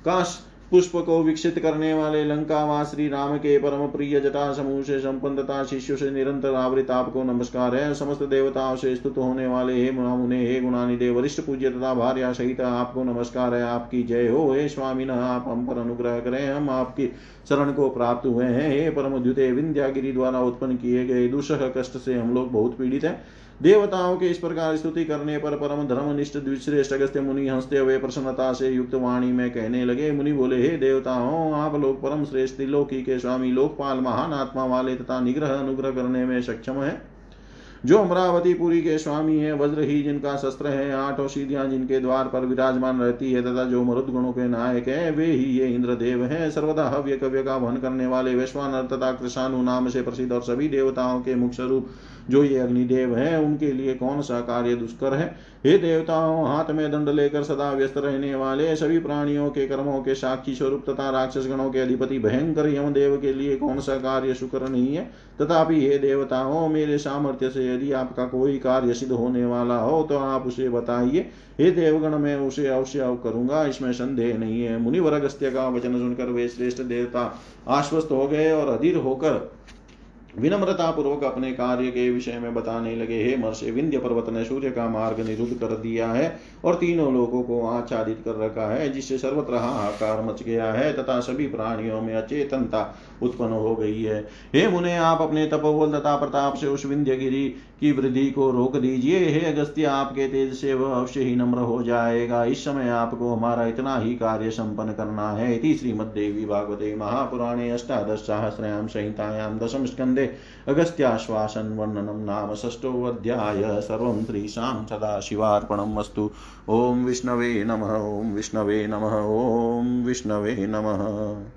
A: काश पुष्प को विकसित करने वाले लंका श्री राम के परम प्रिय जटा समूह से संपन्नता शिष्य से निरंतर आवृत आपको नमस्कार है। समस्त देवताओं से स्तुत होने वाले हे मुने हे गुणानि देव वरिष्ठ पूज्य तथा भार्या सहित आपको नमस्कार है। आपकी जय हो, हे स्वामी, न आप हम पर अनुग्रह करें। हम आपकी शरण को प्राप्त हुए हैं। हे परम द्वितीय विंध्यागिरी द्वारा उत्पन्न किए गए दुष्ह कष्ट से हम लोग बहुत पीड़ित हैं। देवताओं के इस प्रकार स्तुति करने पर परम धर्मनिष्ठ द्विश्रेष्ठ अगस्त्य मुनि हँसते हुए प्रसन्नता से युक्त वाणी में कहने लगे, मुनि बोले, हे देवताओं, आप लोग परम श्रेष्ठ लोकी के स्वामी लोकपाल महान आत्मा वाले तथा निग्रह अनुग्रह करने में सक्षम है। जो अमरावती पुरी के स्वामी है, वज्र ही जिनका शस्त्र है, आठ औषधियाँ जिनके द्वार पर विराजमान रहती है तथा जो मरुद गुणों के नायक है, वे ही ये इंद्रदेव है। सर्वदा हव्य कव्य का वहन करने वाले वैश्वानर तथा कृषाणु नाम से प्रसिद्ध और सभी देवताओं के मुख्य स्वरूप जो ये अग्निदेव है, उनके लिए कौन सा कार्य दुष्कर है? हे देवताओं, हाथ में दंड लेकर सदा व्यस्त रहने वाले सभी प्राणियों के कर्मों के साक्षी स्वरूप तथा राक्षस गणों के अधिपति भयंकर यमदेव के लिए कौन सा कार्य शुक्र नहीं है? तथापि हे देवताओं, मेरे सामर्थ्य से यदि आपका कोई कार्य सिद्ध होने वाला हो तो आप उसे बताइए। हे देवगण, मैं उसे अवश्य करूँगा, इसमें संदेह नहीं है। मुनिवर अगस्त्य का वचन सुनकर वे श्रेष्ठ देवता आश्वस्त हो गए और अधीर होकर विनम्रता पूर्वक अपने कार्य के विषय में बताने लगे, हे महर्षि, विंध्य पर्वत ने सूर्य का मार्ग निरुद्ध कर दिया है और तीनों लोगों को आच्छादित कर रखा है, जिससे सर्वत्र हाहाकार मच गया है तथा सभी प्राणियों में अचेतनता उत्पन्न हो गई है। हे मुने, आप अपने तपोबल तथा प्रताप से उस विंध्यगिरी की वृद्धि को रोक दीजिए। हे अगस्त्य, आपके तेज से वह अवश्य ही नम्र हो जाएगा। इस समय आपको हमारा इतना ही कार्य संपन्न करना है। इति श्रीमद्देवी भागवते महापुराणे अष्टादश सहस्रयां संहितायां दशम स्कंदे अगस्त्याश्वासन वर्णनम नाम षष्ठोऽध्याय सर्वं त्रिशां सदाशिवार्पणम् अस्तु। ॐ विष्णवे नमः, ॐ विष्णवे नमः, ॐ विष्णवे नमः।